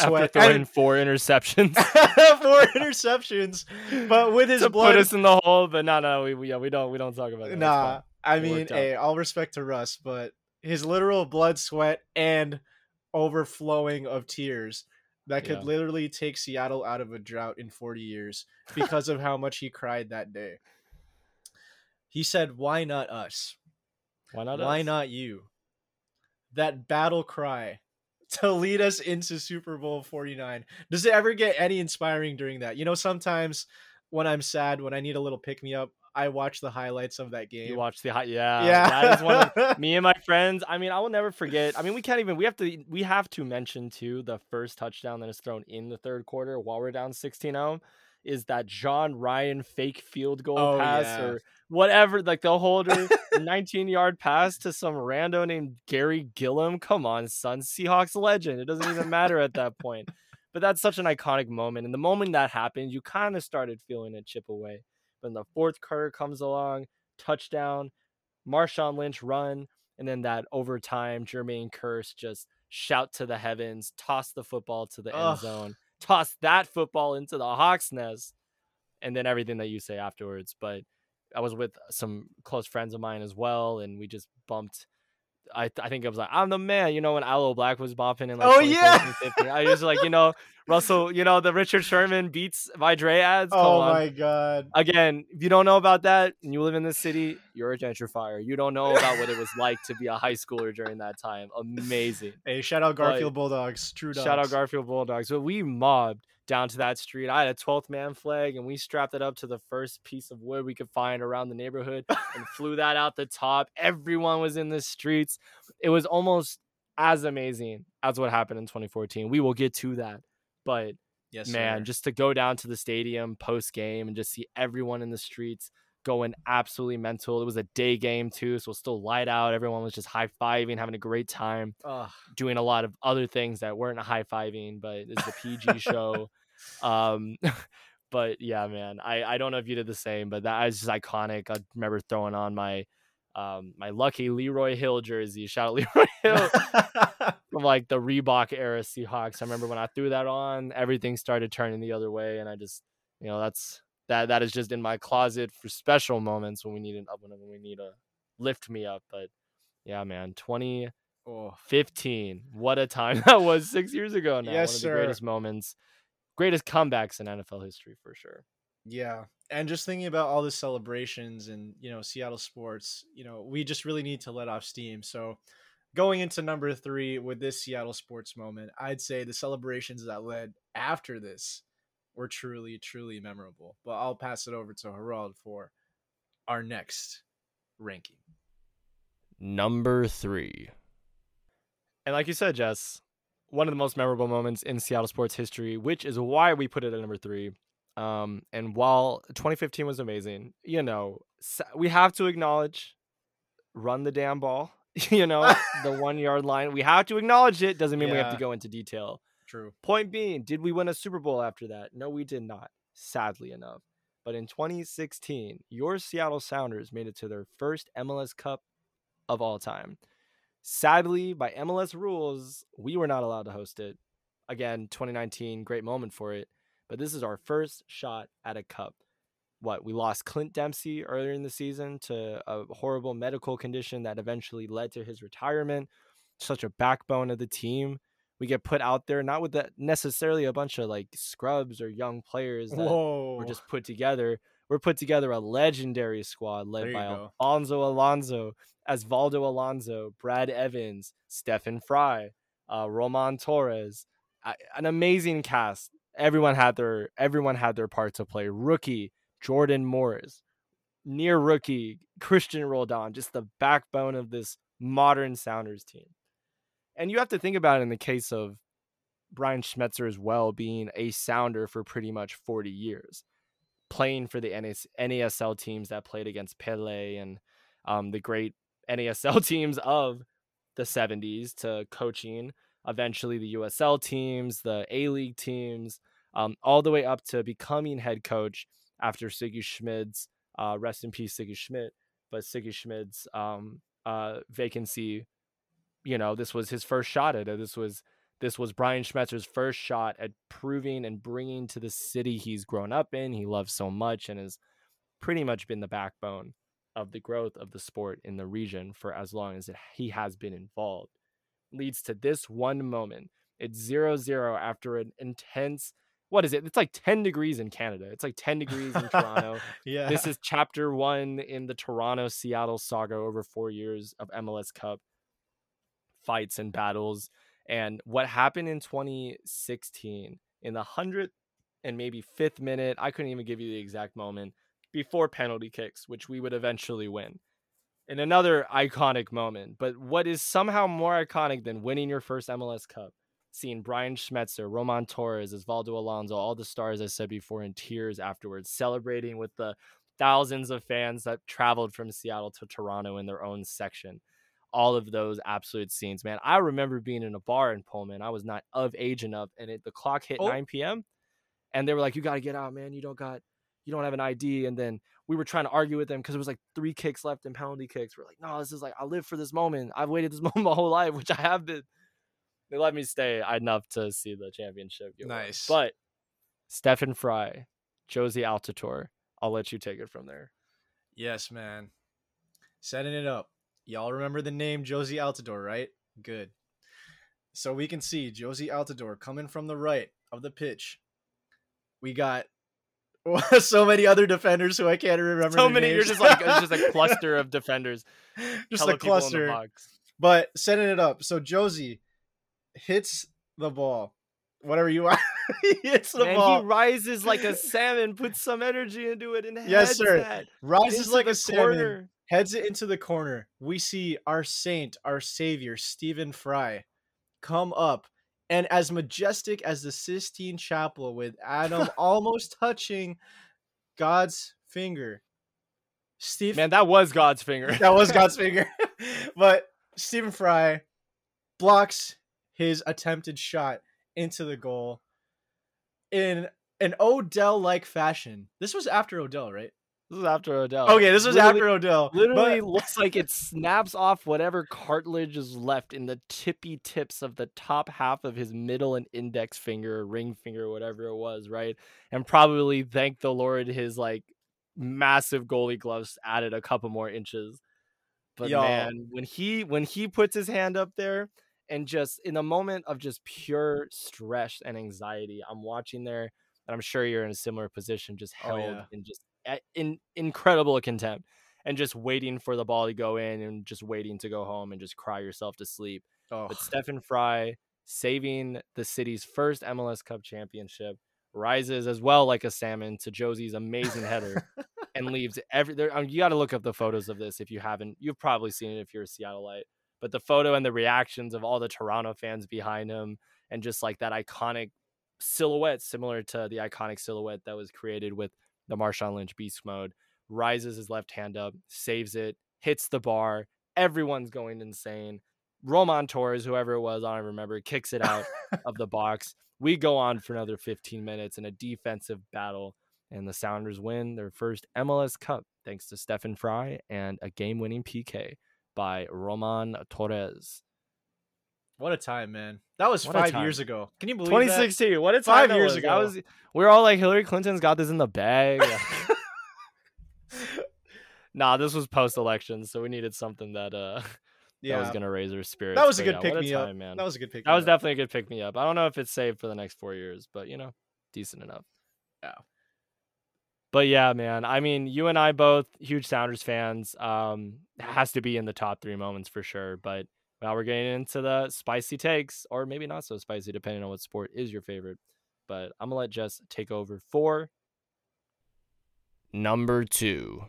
After sweat, throwing and four interceptions four interceptions, but with his to blood. put us in the hole, but no, no, we, we yeah we don't we don't talk about that. Nah. I It mean, hey, all respect to Russ, but his literal blood, sweat, and overflowing of tears that could Yeah. literally take Seattle out of a drought in 40 years because of how much he cried that day. He said, "Why not us?" Why not? Why us? not you? That battle cry to lead us into Super Bowl 49. Does it ever get any inspiring during that? You know, sometimes when I'm sad, when I need a little pick me up, I watch the highlights of that game. You watch the high, yeah, yeah. That is one of me and my friends. I mean, I will never forget. I mean, we can't even. We have to. We have to mention too the first touchdown that is thrown in the third quarter while we're down 16-0 is that Jon Ryan fake field goal Oh, pass yeah. or whatever. Like the holder 19 yard pass to some rando named Garry Gilliam. Come on, son, Seahawks legend. It doesn't even matter at that point. But that's such an iconic moment. And the moment that happened, you kind of started feeling it chip away. Then the fourth quarter comes along, touchdown, Marshawn Lynch run, and then that overtime, Jermaine Kearse just shout to the heavens, toss the football to the end zone, toss that football into the Hawks nest, and then everything that you say afterwards. But I was with some close friends of mine as well, and we just bumped I, I think I was like, I'm the man, you know, when Aloe Blacc was bopping in like Oh, yeah. I was like, you know, Russell, you know, the Richard Sherman beats by Dre ads. Oh on. my god. Again, if you don't know about that and you live in this city, you're a gentrifier. You don't know about what it was like to be a high schooler during that time. Amazing. Hey, shout out But- Garfield Bulldogs. True dogs. Shout out Garfield Bulldogs. But we mobbed down to that street. I had a 12th man flag and we strapped it up to the first piece of wood we could find around the neighborhood and flew that out the top. Everyone was in the streets. It was almost as amazing as what happened in 2014. We will get to that. But Yes, man, sir. just to go down to the stadium post game and just see everyone in the streets going absolutely mental. It was a day game too, so it was still light out. Everyone was just high fiving, having a great time Ugh. doing a lot of other things that weren't high fiving, but it's a PG show. Um, but yeah, man, I I don't know if you did the same, but that was just iconic. I remember throwing on my um my lucky Leroy Hill jersey. Shout out Leroy Hill from like the Reebok era Seahawks. I remember when I threw that on, everything started turning the other way, and I just you know that's that that is just in my closet for special moments when we need an uh, up and when we need a lift me up. But yeah, man, oh. twenty. oh, 15. What a time that was six years ago now. Yes, One of sir. the greatest moments, greatest comebacks in NFL history for sure. yeah. And just thinking about all the celebrations and, you know, Seattle sports, you know, we just really need to let off steam. So going into number three with this Seattle sports moment, I'd say the celebrations that led after this were truly, truly memorable. But I'll pass it over to Harald for our next ranking. Number three. And like you said, Jess, one of the most memorable moments in Seattle sports history, which is why we put it at number three. Um, and while 2015 was amazing, you know, we have to acknowledge run the damn ball, you know, the one yard line. We have to acknowledge it. Doesn't mean we have to go into detail. True. Point being, did we win a Super Bowl after that? No, we did not, sadly enough. But in 2016, your Seattle Sounders made it to their first MLS Cup of all time. Sadly, by MLS rules, we were not allowed to host it. Again, 2019, great moment for it. But this is our first shot at a cup. What, we lost Clint Dempsey earlier in the season to a horrible medical condition that eventually led to his retirement. Such a backbone of the team we get put out there not with that necessarily a bunch of like scrubs or young players that Whoa. were just put together. We're put together a legendary squad led by go. Alonso Alonso, Osvaldo Alonso, Brad Evans, Stefan Frei, uh, Roman Torres, a- an amazing cast. Everyone had their everyone had their part to play. Rookie Jordan Morris, near rookie Cristian Roldan, just the backbone of this modern Sounders team. And you have to think about it in the case of Brian Schmetzer as well, being a Sounder for pretty much 40 years, playing for the NAS- NASL teams that played against Pele and um, the great NASL teams of the 70s to coaching eventually the USL teams, the A League teams, um, all the way up to becoming head coach after Sigi Schmid's, uh, rest in peace, Sigi Schmid, but Sigi Schmid's um, uh, vacancy you know this was his first shot at it this was this was brian schmetzer's first shot at proving and bringing to the city he's grown up in he loves so much and has pretty much been the backbone of the growth of the sport in the region for as long as it, he has been involved. Leads to this one moment. It's zero zero after an intense what is it? It's like 10 degrees in canada. It's like 10 degrees in toronto. Yeah. this is chapter one in the Toronto Seattle saga over four years of MLS Cup fights and battles. And what happened in 2016 in the 100th and maybe fifth minute, I couldn't even give you the exact moment before penalty kicks, which we would eventually win. In another iconic moment, but what is somehow more iconic than winning your first MLS Cup? Seeing Brian Schmetzer, Roman Torres, Osvaldo Alonso, all the stars I said before in tears afterwards, celebrating with the thousands of fans that traveled from Seattle to Toronto in their own section. All of those absolute scenes, man. I remember being in a bar in Pullman. I was not of age enough, and it, the clock hit Oh. 9 p.m. And they were like, "You got to get out, man. You don't got, you don't have an ID." And then we were trying to argue with them because it was like three kicks left and penalty kicks. We're like, "No, this is like I live for this moment. I've waited this moment my whole life, which I have been." They let me stay enough to see the championship. Won. Nice. but Stefan Frei, Jozy Altidore. I'll let you take it from there. Yes, man. Setting it up. Y'all remember the name Jozy Altidore, right? Good. So we can see Jozy Altidore coming from the right of the pitch. We got so many other defenders who I can't remember. So many. You're just like it's just a cluster of defenders. just a people in the cluster. box. But setting it up. So Jozy hits the ball. Whatever you are, he hits the Man, ball. he rises like a salmon, puts some energy into it, and Yes, sir. that rises like a salmon. Heads it into the corner. We see our saint, our savior, Stefan Frei, come up. And as majestic as the Sistine Chapel, with Adam almost touching God's finger, Steve, Man, that was God's finger. that was God's finger. but Stefan Frei blocks his attempted shot into the goal in an Odell like fashion. This was after Odell, right? This is after Odell. Okay, this was Literally- after Odell. Literally but- looks like it snaps off whatever cartilage is left in the tippy tips of the top half of his middle and index finger, ring finger, whatever it was, right? And probably thank the Lord his like massive goalie gloves added a couple more inches. But Y'all. man, when he when he puts his hand up there and just in a moment of just pure stress and anxiety, I'm watching there, and I'm sure you're in a similar position, just Oh, held yeah. in just in incredible contempt and just waiting for the ball to go in and just waiting to go home and just cry yourself to sleep. oh, But Stefan Frei saving the city's first MLS Cup championship rises as well like a salmon to Jozy's amazing header and leaves every there um, you got to look up the photos of this if you haven't you've probably seen it if you're a Seattleite but the photo and the reactions of all the Toronto fans behind him and just like that iconic silhouette similar to the iconic silhouette that was created with the Marshawn Lynch beast mode rises his left hand up saves it hits the bar everyone's going insane Roman Torres whoever it was I don't remember kicks it out of the box we go on for another 15 minutes in a defensive battle and the Sounders win their first MLS Cup thanks to Stefan Frei and a game-winning PK by Roman Torres. What a time, man! That was What five years ago. Can you believe that? 2016. What a time Five years was. That ago. was we were all like Hillary Clinton's got this in the bag. nah, this was post-election, so we needed something that uh Yeah, that was gonna raise her spirits. that was a good yeah, pick me up. man. That was a good pick. That was definitely a good pick me up. I don't know if it's saved for the next four years, but you know, decent enough. Yeah. But yeah, man. I mean, you and I both huge Sounders fans. Um, has to be in the top three moments for sure. But now we're getting into the spicy takes, or maybe not so spicy, depending on what sport is your favorite. But I'm gonna let Jess take over for number two.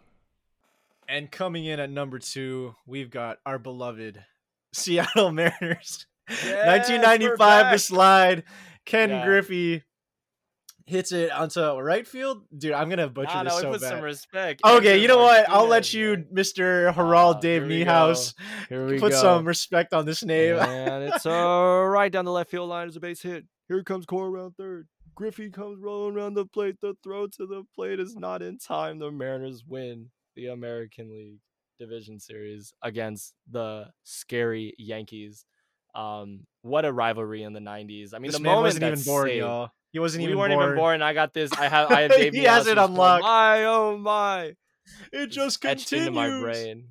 And coming in at number two, we've got our beloved Seattle Mariners. Yes, 1995, the slide. Ken Yeah. Griffey hits it onto right field. Dude, I'm gonna butcher Nah, this no, so put bad. some respect. Okay, you know what? I'll let you. Mr. Harald Ah, Dave here Niehaus, Here we put go. some respect on this name. And it's uh, right down the left field line as a base hit. Here comes Cole around third. Griffey comes rolling around the plate. The throw to the plate is not in time. The Mariners win the American League Division Series against the scary Yankees. Um, what a rivalry in the '90s. I mean, this the moment wasn't even born, saved- y'all. He wasn't We even weren't born. even born. I got this. I have. I have Dave He has it unlocked. My oh my! It just continues. into my brain.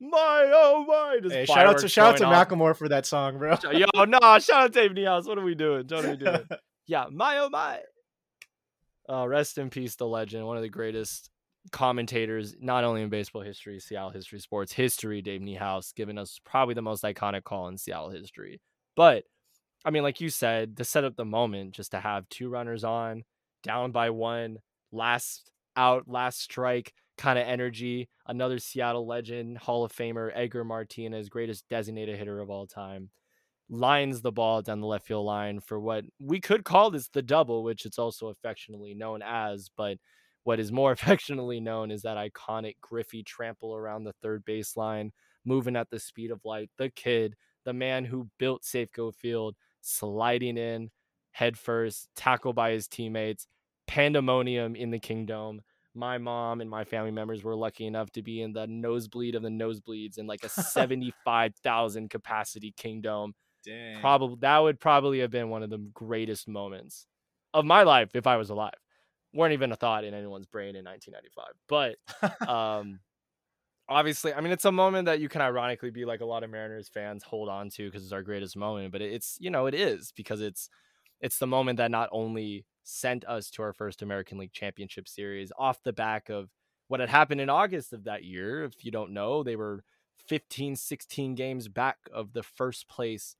My oh my! Just Hey, shout out to shout out to going. Macklemore for that song, bro. Yo, no, shout out to Dave Niehaus. What are we doing? What are we doing? yeah, my oh my. Uh, rest in peace, the legend, one of the greatest commentators, not only in baseball history, Seattle history, sports history, Dave Niehaus, giving us probably the most iconic call in Seattle history. But I mean, like you said, to set up the moment, just to have two runners on, down by one, last out, last strike kind of energy. Another Seattle legend, Hall of Famer, Edgar Martinez, greatest designated hitter of all time, lines the ball down the left field line for what we could call this the double, which it's also affectionately known as. But what is more affectionately known is that iconic Griffey trample around the third baseline, moving at the speed of light. The kid, the man who built Safeco Field, sliding in head first, tackled by his teammates, pandemonium in the Kingdom. My mom and my family members were lucky enough to be in the nosebleed of the nosebleeds in like a 75,000 capacity Kingdom. Dang. Probably that would probably have been one of the greatest moments of my life if I was alive. weren't even a thought in anyone's brain in 1995. But um, obviously, I mean, it's a moment that you can ironically be like a lot of Mariners fans hold on to because it's our greatest moment. But it's you know it is because it's it's the moment that not only sent us to our first American League Championship Series off the back of what had happened in August of that year. If you don't know, they were 15, 16 games back of the first place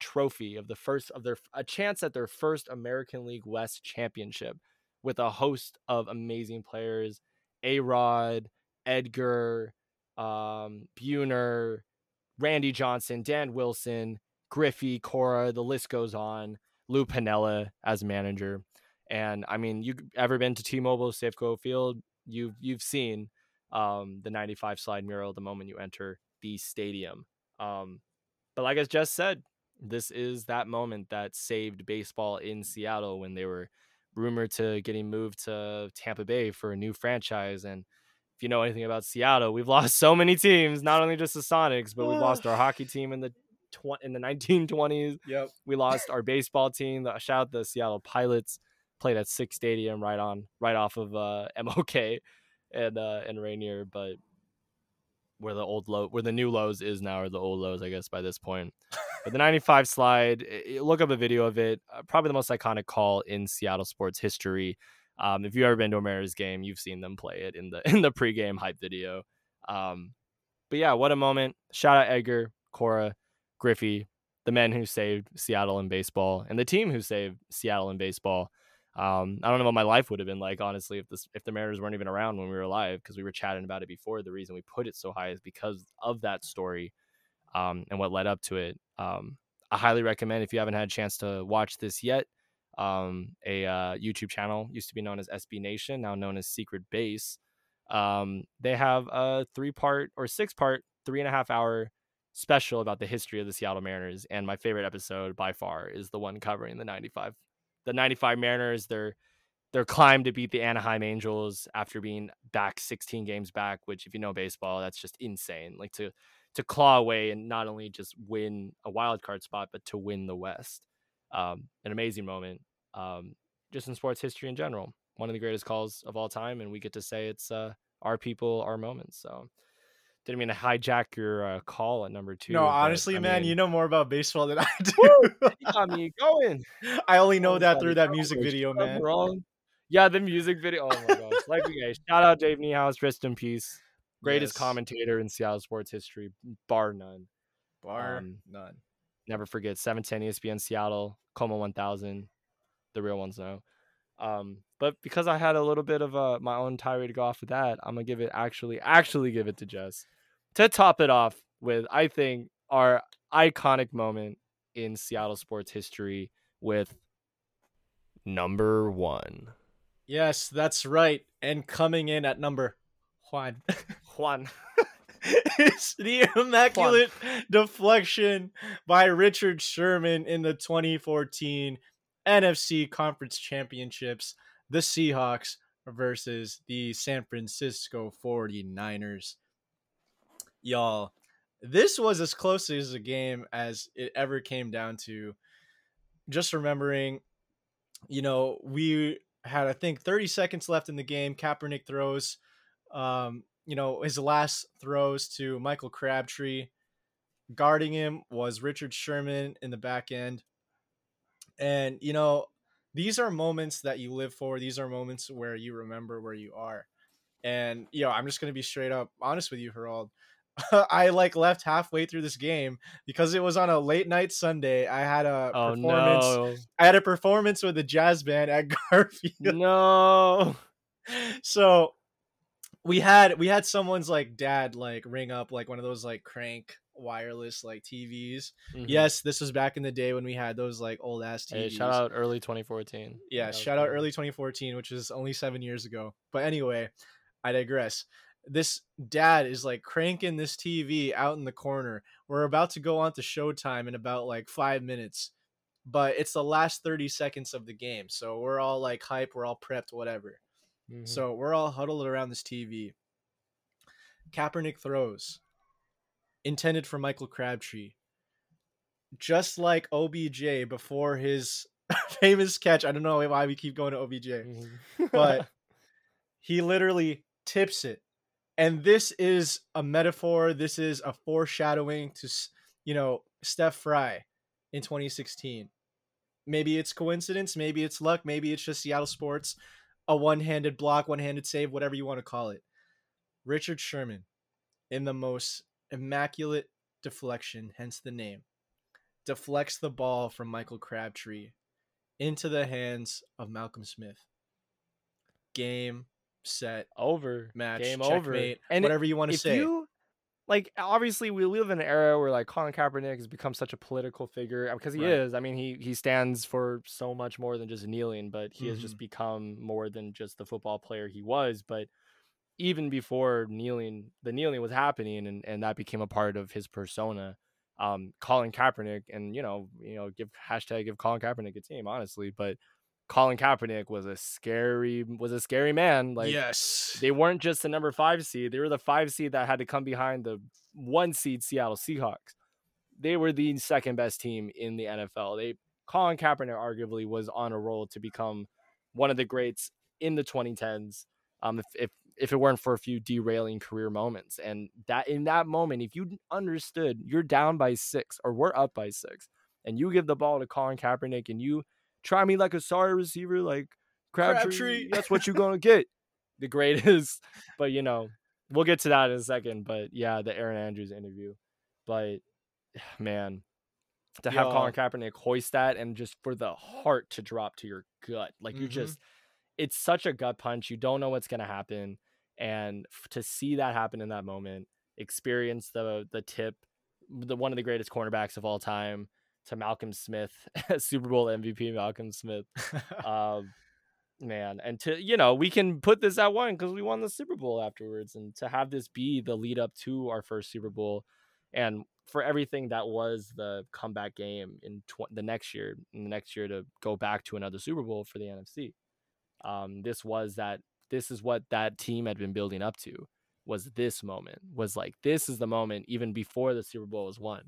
trophy of the first of their a chance at their first American League West championship with a host of amazing players, A Rod, Edgar, um, Buhner, Randy Johnson, Dan Wilson, Griffey, Cora, the list goes on. Lou Piniella as manager. And I mean, you ever been to T-Mobile Safeco Field? You've you've seen um, the 95 slide mural the moment you enter the stadium. Um, but like I just said, this is that moment that saved baseball in Seattle when they were rumored to getting moved to Tampa Bay for a new franchise. And if you know anything about Seattle, we've lost so many teams, not only just the Sonics, but we've lost our hockey team in the tw- in the 1920s. Yep. We lost our baseball team. The, shout out the Seattle Pilots played at Sicks' Stadium right on right off of uh, MOK and uh, and Rainier, but where the old low where the new lows is now or the old lows i guess by this point but the 95 slide look up a video of it uh, probably the most iconic call in seattle sports history um, if you've ever been to a mariners game you've seen them play it in the in the pregame hype video um, but yeah what a moment shout out edgar cora griffey the men who saved seattle in baseball and the team who saved seattle in baseball um, I don't know what my life would have been like, honestly, if this if the Mariners weren't even around when we were alive, because we were chatting about it before. The reason we put it so high is because of that story, um, and what led up to it. Um, I highly recommend if you haven't had a chance to watch this yet. Um, a uh, YouTube channel used to be known as SB Nation, now known as Secret Base. Um, they have a three part or six part, three and a half hour special about the history of the Seattle Mariners. And my favorite episode by far is the one covering the 95 the 95 Mariners, their their climb to beat the Anaheim Angels after being back 16 games back, which if you know baseball, that's just insane. Like to to claw away and not only just win a wild card spot, but to win the West. Um, an amazing moment, um, just in sports history in general. One of the greatest calls of all time, and we get to say it's uh, our people, our moments. So didn't mean to hijack your uh, call at number two. No, honestly, I man, mean, you know more about baseball than I do. you got me going. I only know Oh, that through that music video, man. Wrong. Yeah, the music video. Oh my gosh. like we guys. Shout out Dave Niehaus, rest in peace. Greatest Yes. commentator in Seattle sports history, bar none. Bar Um, none. Never forget 710 ESPN Seattle, KOMO 1000, the real ones know. Um, but because I had a little bit of uh, my own tirade to go off with that, I'm gonna give it actually, actually give it to Jess to top it off with I think our iconic moment in Seattle sports history with number one. Yes, that's right. And coming in at number Juan. Juan. it's the immaculate deflection by Richard Sherman in the 2014 NFC Conference Championships. The Seahawks versus the San Francisco 49ers. Y'all, this was as close as a game as it ever came down to. Just remembering, you know, we had, I think, 30 seconds left in the game. Kaepernick throws um, you know, his last throws to Michael Crabtree. Guarding him was Richard Sherman in the back end. And, you know, these are moments that you live for. These are moments where you remember where you are. And, you know, I'm just going to be straight up honest with you, Harald. I like left halfway through this game because it was on a late night Sunday. I had a Oh performance. no. I had a performance with the jazz band at Garfield No. so we had we had someone's like dad like ring up like one of those like crank wireless like TVs. Mhm. Yes, this was back in the day when we had those like old ass TVs. Hey, shout out early 2014. Yeah, shout out early 2014, which is only 7 years ago. But anyway, I digress. This dad is like cranking this TV out in the corner. We're about to go on to Showtime in about like 5 minutes. But it's the last 30 seconds of the game. So we're all like hype, we're all prepped, whatever. Mhm. So we're all huddled around this TV. Kaepernick throws, intended for Michael Crabtree. Just like OBJ before his famous catch. I don't know why we keep going to OBJ, Mhm. but he literally tips it And this is a metaphor. This is a foreshadowing to, you know, Steph Fry in 2016. Maybe it's coincidence. Maybe it's luck. Maybe it's just Seattle sports, a one handed block, one handed save, whatever you want to call it. Richard Sherman, in the most immaculate deflection, hence the name, deflects the ball from Michael Crabtree into the hands of Malcolm Smith. Game, set, over, match, game checkmate, over, and whatever you want to say. you like obviously we live in an era where like Colin Kaepernick has become such a political figure because he Right. is. I mean, he he stands for so much more than just kneeling, but he has Mhm. just become more than just the football player he was. But even before kneeling, the kneeling was happening, and and that became a part of his persona. Um, Colin Kaepernick, and you know, you know, give hashtag give Colin Kaepernick a team, honestly. But Colin Kaepernick was a scary was a scary man. Like yes. they weren't just the number five seed. They were the five seed that had to come behind the one seed Seattle Seahawks. They were the second best team in the NFL. They Colin Kaepernick arguably was on a roll to become one of the greats in the 2010s. Um, if, if if it weren't for a few derailing career moments, and that in that moment, if you understood you're down by six or we're up by six, and you give the ball to Colin Kaepernick and you try me like a sorry receiver like Crabtree, Crabtree. that's what you're gonna get. The greatest, but you know, we'll get to that in a second. But yeah, the Erin Andrews interview. But man, to have Yo. Colin Kaepernick hoist that and just for the heart to drop to your gut, like you're Mhm. just, it's such a gut punch. You don't know what's gonna happen, and to see that happen in that moment, experience the the tip, the one of the greatest cornerbacks of all time to Malcolm Smith, Super Bowl MVP Malcolm Smith. Um man and to you know we can put this at one because we won the super bowl afterwards and to have this be the lead up to our first super bowl and for everything that was the comeback game in tw- the next year in the next year to go back to another super bowl for the nfc um this was that this is what that team had been building up to was this moment was like this is the moment even before the super bowl was won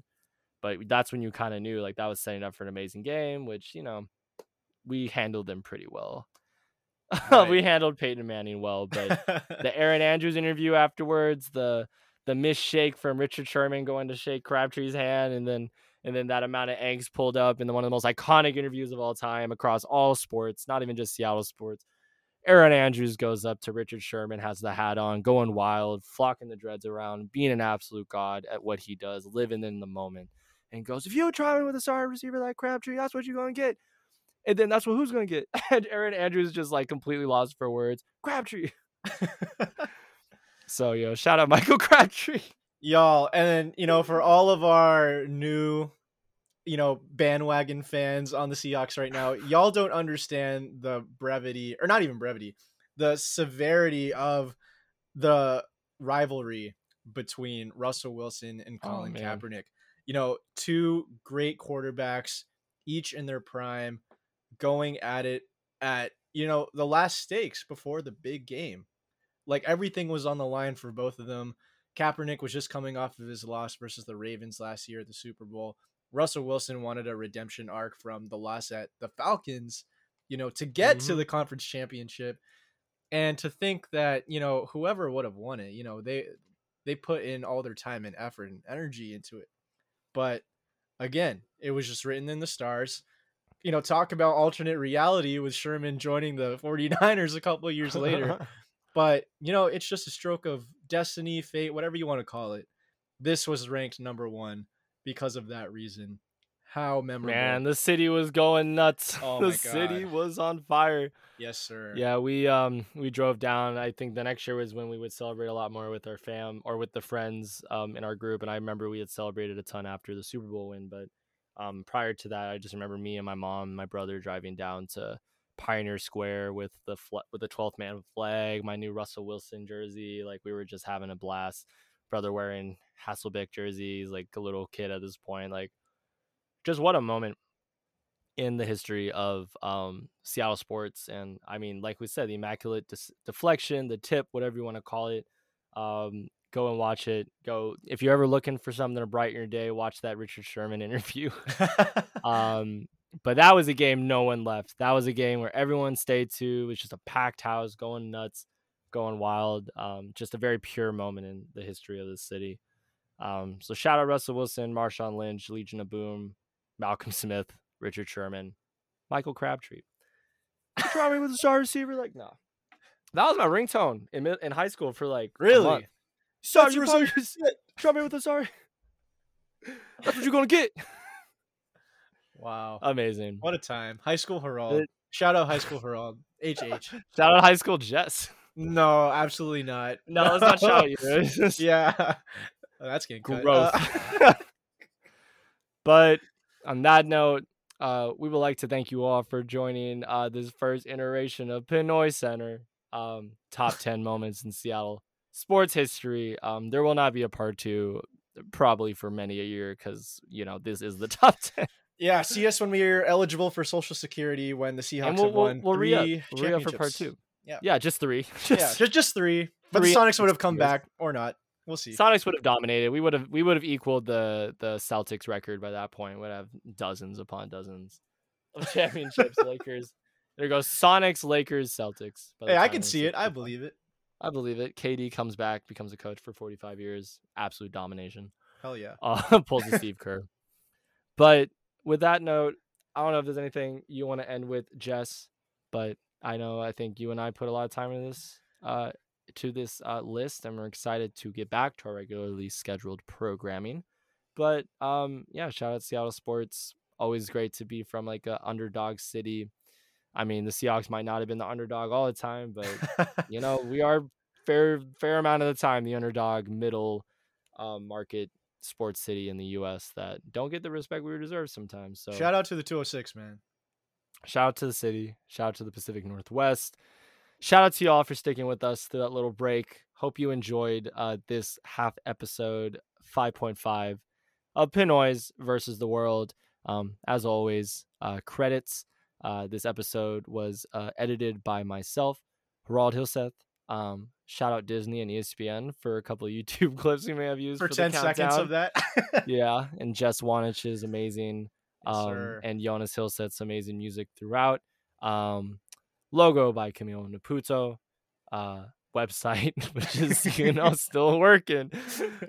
but that's when you kind of knew like that was setting up for an amazing game which you know we handled them pretty well. we handled Peyton Manning well, but the Erin Andrews interview afterwards, the the missed shake from Richard Sherman going to shake Crabtree's hand, and then and then that amount of angst pulled up in the, one of the most iconic interviews of all time across all sports, not even just Seattle sports. Erin Andrews goes up to Richard Sherman, has the hat on, going wild, flocking the dreads around, being an absolute god at what he does, living in the moment, and goes, "If you try me with a sorry receiver like Crabtree, that's what you're gonna get." And then that's what who's gonna get? And Erin Andrews just like completely lost for words. Crabtree. So yo, shout out Michael Crabtree. y'all and then you know for all of our new you know bandwagon fans on the Seahawks right now y'all don't understand the brevity or not even brevity the severity of the rivalry between Russell Wilson and Oh, Colin man. Kaepernick you know two great quarterbacks each in their prime going at it at you know the last stakes before the big game like everything was on the line for both of them Kaepernick was just coming off of his loss versus the Ravens last year at the Super Bowl. Russell Wilson wanted a redemption arc from the loss at the Falcons, you know, to get to Mhm. the conference championship. And to think that, you know, whoever would have won it, you know, they they put in all their time and effort and energy into it. But again, it was just written in the stars. You know, talk about alternate reality with Sherman joining the 49ers a couple of years later but you know it's just a stroke of destiny fate whatever you want to call it this was ranked number one because of that reason how memorable Man, the city was going nuts. Oh the city was on fire. yes sir Yeah, we um we drove down. I think the next year was when we would celebrate a lot more with our fam or with the friends um in our group. And I remember we had celebrated a ton after the Super Bowl win. But um prior to that, I just remember me and my mom, and my brother driving down to Pioneer Square with the fl- with the 12th man flag, my new Russell Wilson jersey. Like we were just having a blast. Brother wearing Hasselbeck jerseys, like a little kid at this point. Like just what a moment in the history of um, Seattle sports. And I mean, like we said, the immaculate dis- deflection, the tip, whatever you want to call it. Um, go and watch it. Go if you're ever looking for something to brighten your day, watch that Richard Sherman interview. um, but that was a game no one left. That was a game where everyone stayed to. It was just a packed house, going nuts. Going wild. Um, just a very pure moment in the history of the city. Um, so shout out Russell Wilson, Marshawn Lynch, Legion of Boom, Malcolm Smith, Richard Sherman, Michael Crabtree. Try me with a star receiver, like nah. That was my ringtone in in high school for like a Really? That's you what's up probably just try me with a sorry. That's what you're gonna get. Wow. Amazing. What a time. High school Harald. Shout out high school Harald. HH. Shout out high school Jess. No, absolutely not. No, let's not shout you. Yeah. Oh, that's getting. Growth. Uh, But on that note, uh, we would like to thank you all for joining uh, this first iteration of Pinoy Center, um, top 10 moments in Seattle sports history. Um, there will not be a part two, probably for many a year, because, you know, this is the top 10. yeah, see us when we're eligible for Social Security when the Seahawks and we'll, have we'll, won we'll three re-up, we'll re-up for part two. Yeah. Yeah, just three. Yeah, Just- just just three. But Three the Sonics would have come years. back or not. We'll see. Sonics would have dominated. We would have we would have equaled the the Celtics record by that point. Would have dozens upon dozens of championships. Lakers. There goes Sonics, Lakers, Celtics. Hey, I can see it. I believe it. I believe it. KD comes back, becomes a coach for 45 years. Absolute domination. Hell yeah. Uh, pulls a Steve Kerr. But with that note, I don't know if there's anything you want to end with, Jess. But I know I think you and I put a lot of time into this uh, to this uh, list, and we're excited to get back to our regularly scheduled programming. But um, yeah, shout out Seattle sports. Always great to be from like a underdog city. I mean, the Seahawks might not have been the underdog all the time, but you know we are fair fair amount of the time the underdog middle um, market sports city in the us that don't get the respect we deserve sometimes so Shout out to the 206, man. Shout out to the city shout out to the pacific northwest shout out to y'all for sticking with us through that little break hope you enjoyed uh, this half episode 5.5 of pinoys versus the world um, as always uh, credits uh, this episode was uh, edited by myself Harald Hilseth. Um, shout out Disney and ESPN for a couple of YouTube clips we may have used For for, 10 the seconds of that. yeah, and Jess Wanich is amazing. Yes, Um, and Jonas Hilseth's amazing music throughout. Um, logo by Camilo Naputo. Uh, website, which is you know still working.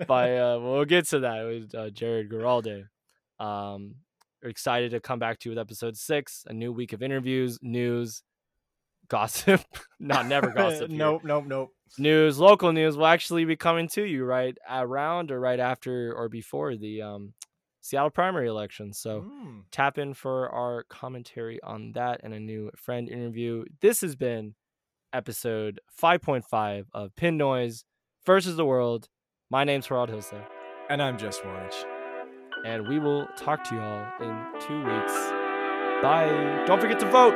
By uh, we'll get to that with uh, Jared Giralde. Um, excited to come back to you with episode six, a new week of interviews, news, gossip. Not never gossip. nope, nope, nope. news, local news will actually be coming to you right around or right after or before the um, Seattle primary election. So Mm. tap in for our commentary on that and a new friend interview. This has been episode 5.5 of Pinoys versus the World. My name's Harald Hilseth, And I'm Jess Wanich. and we will talk to y'all in two weeks. Bye. Don't forget to vote.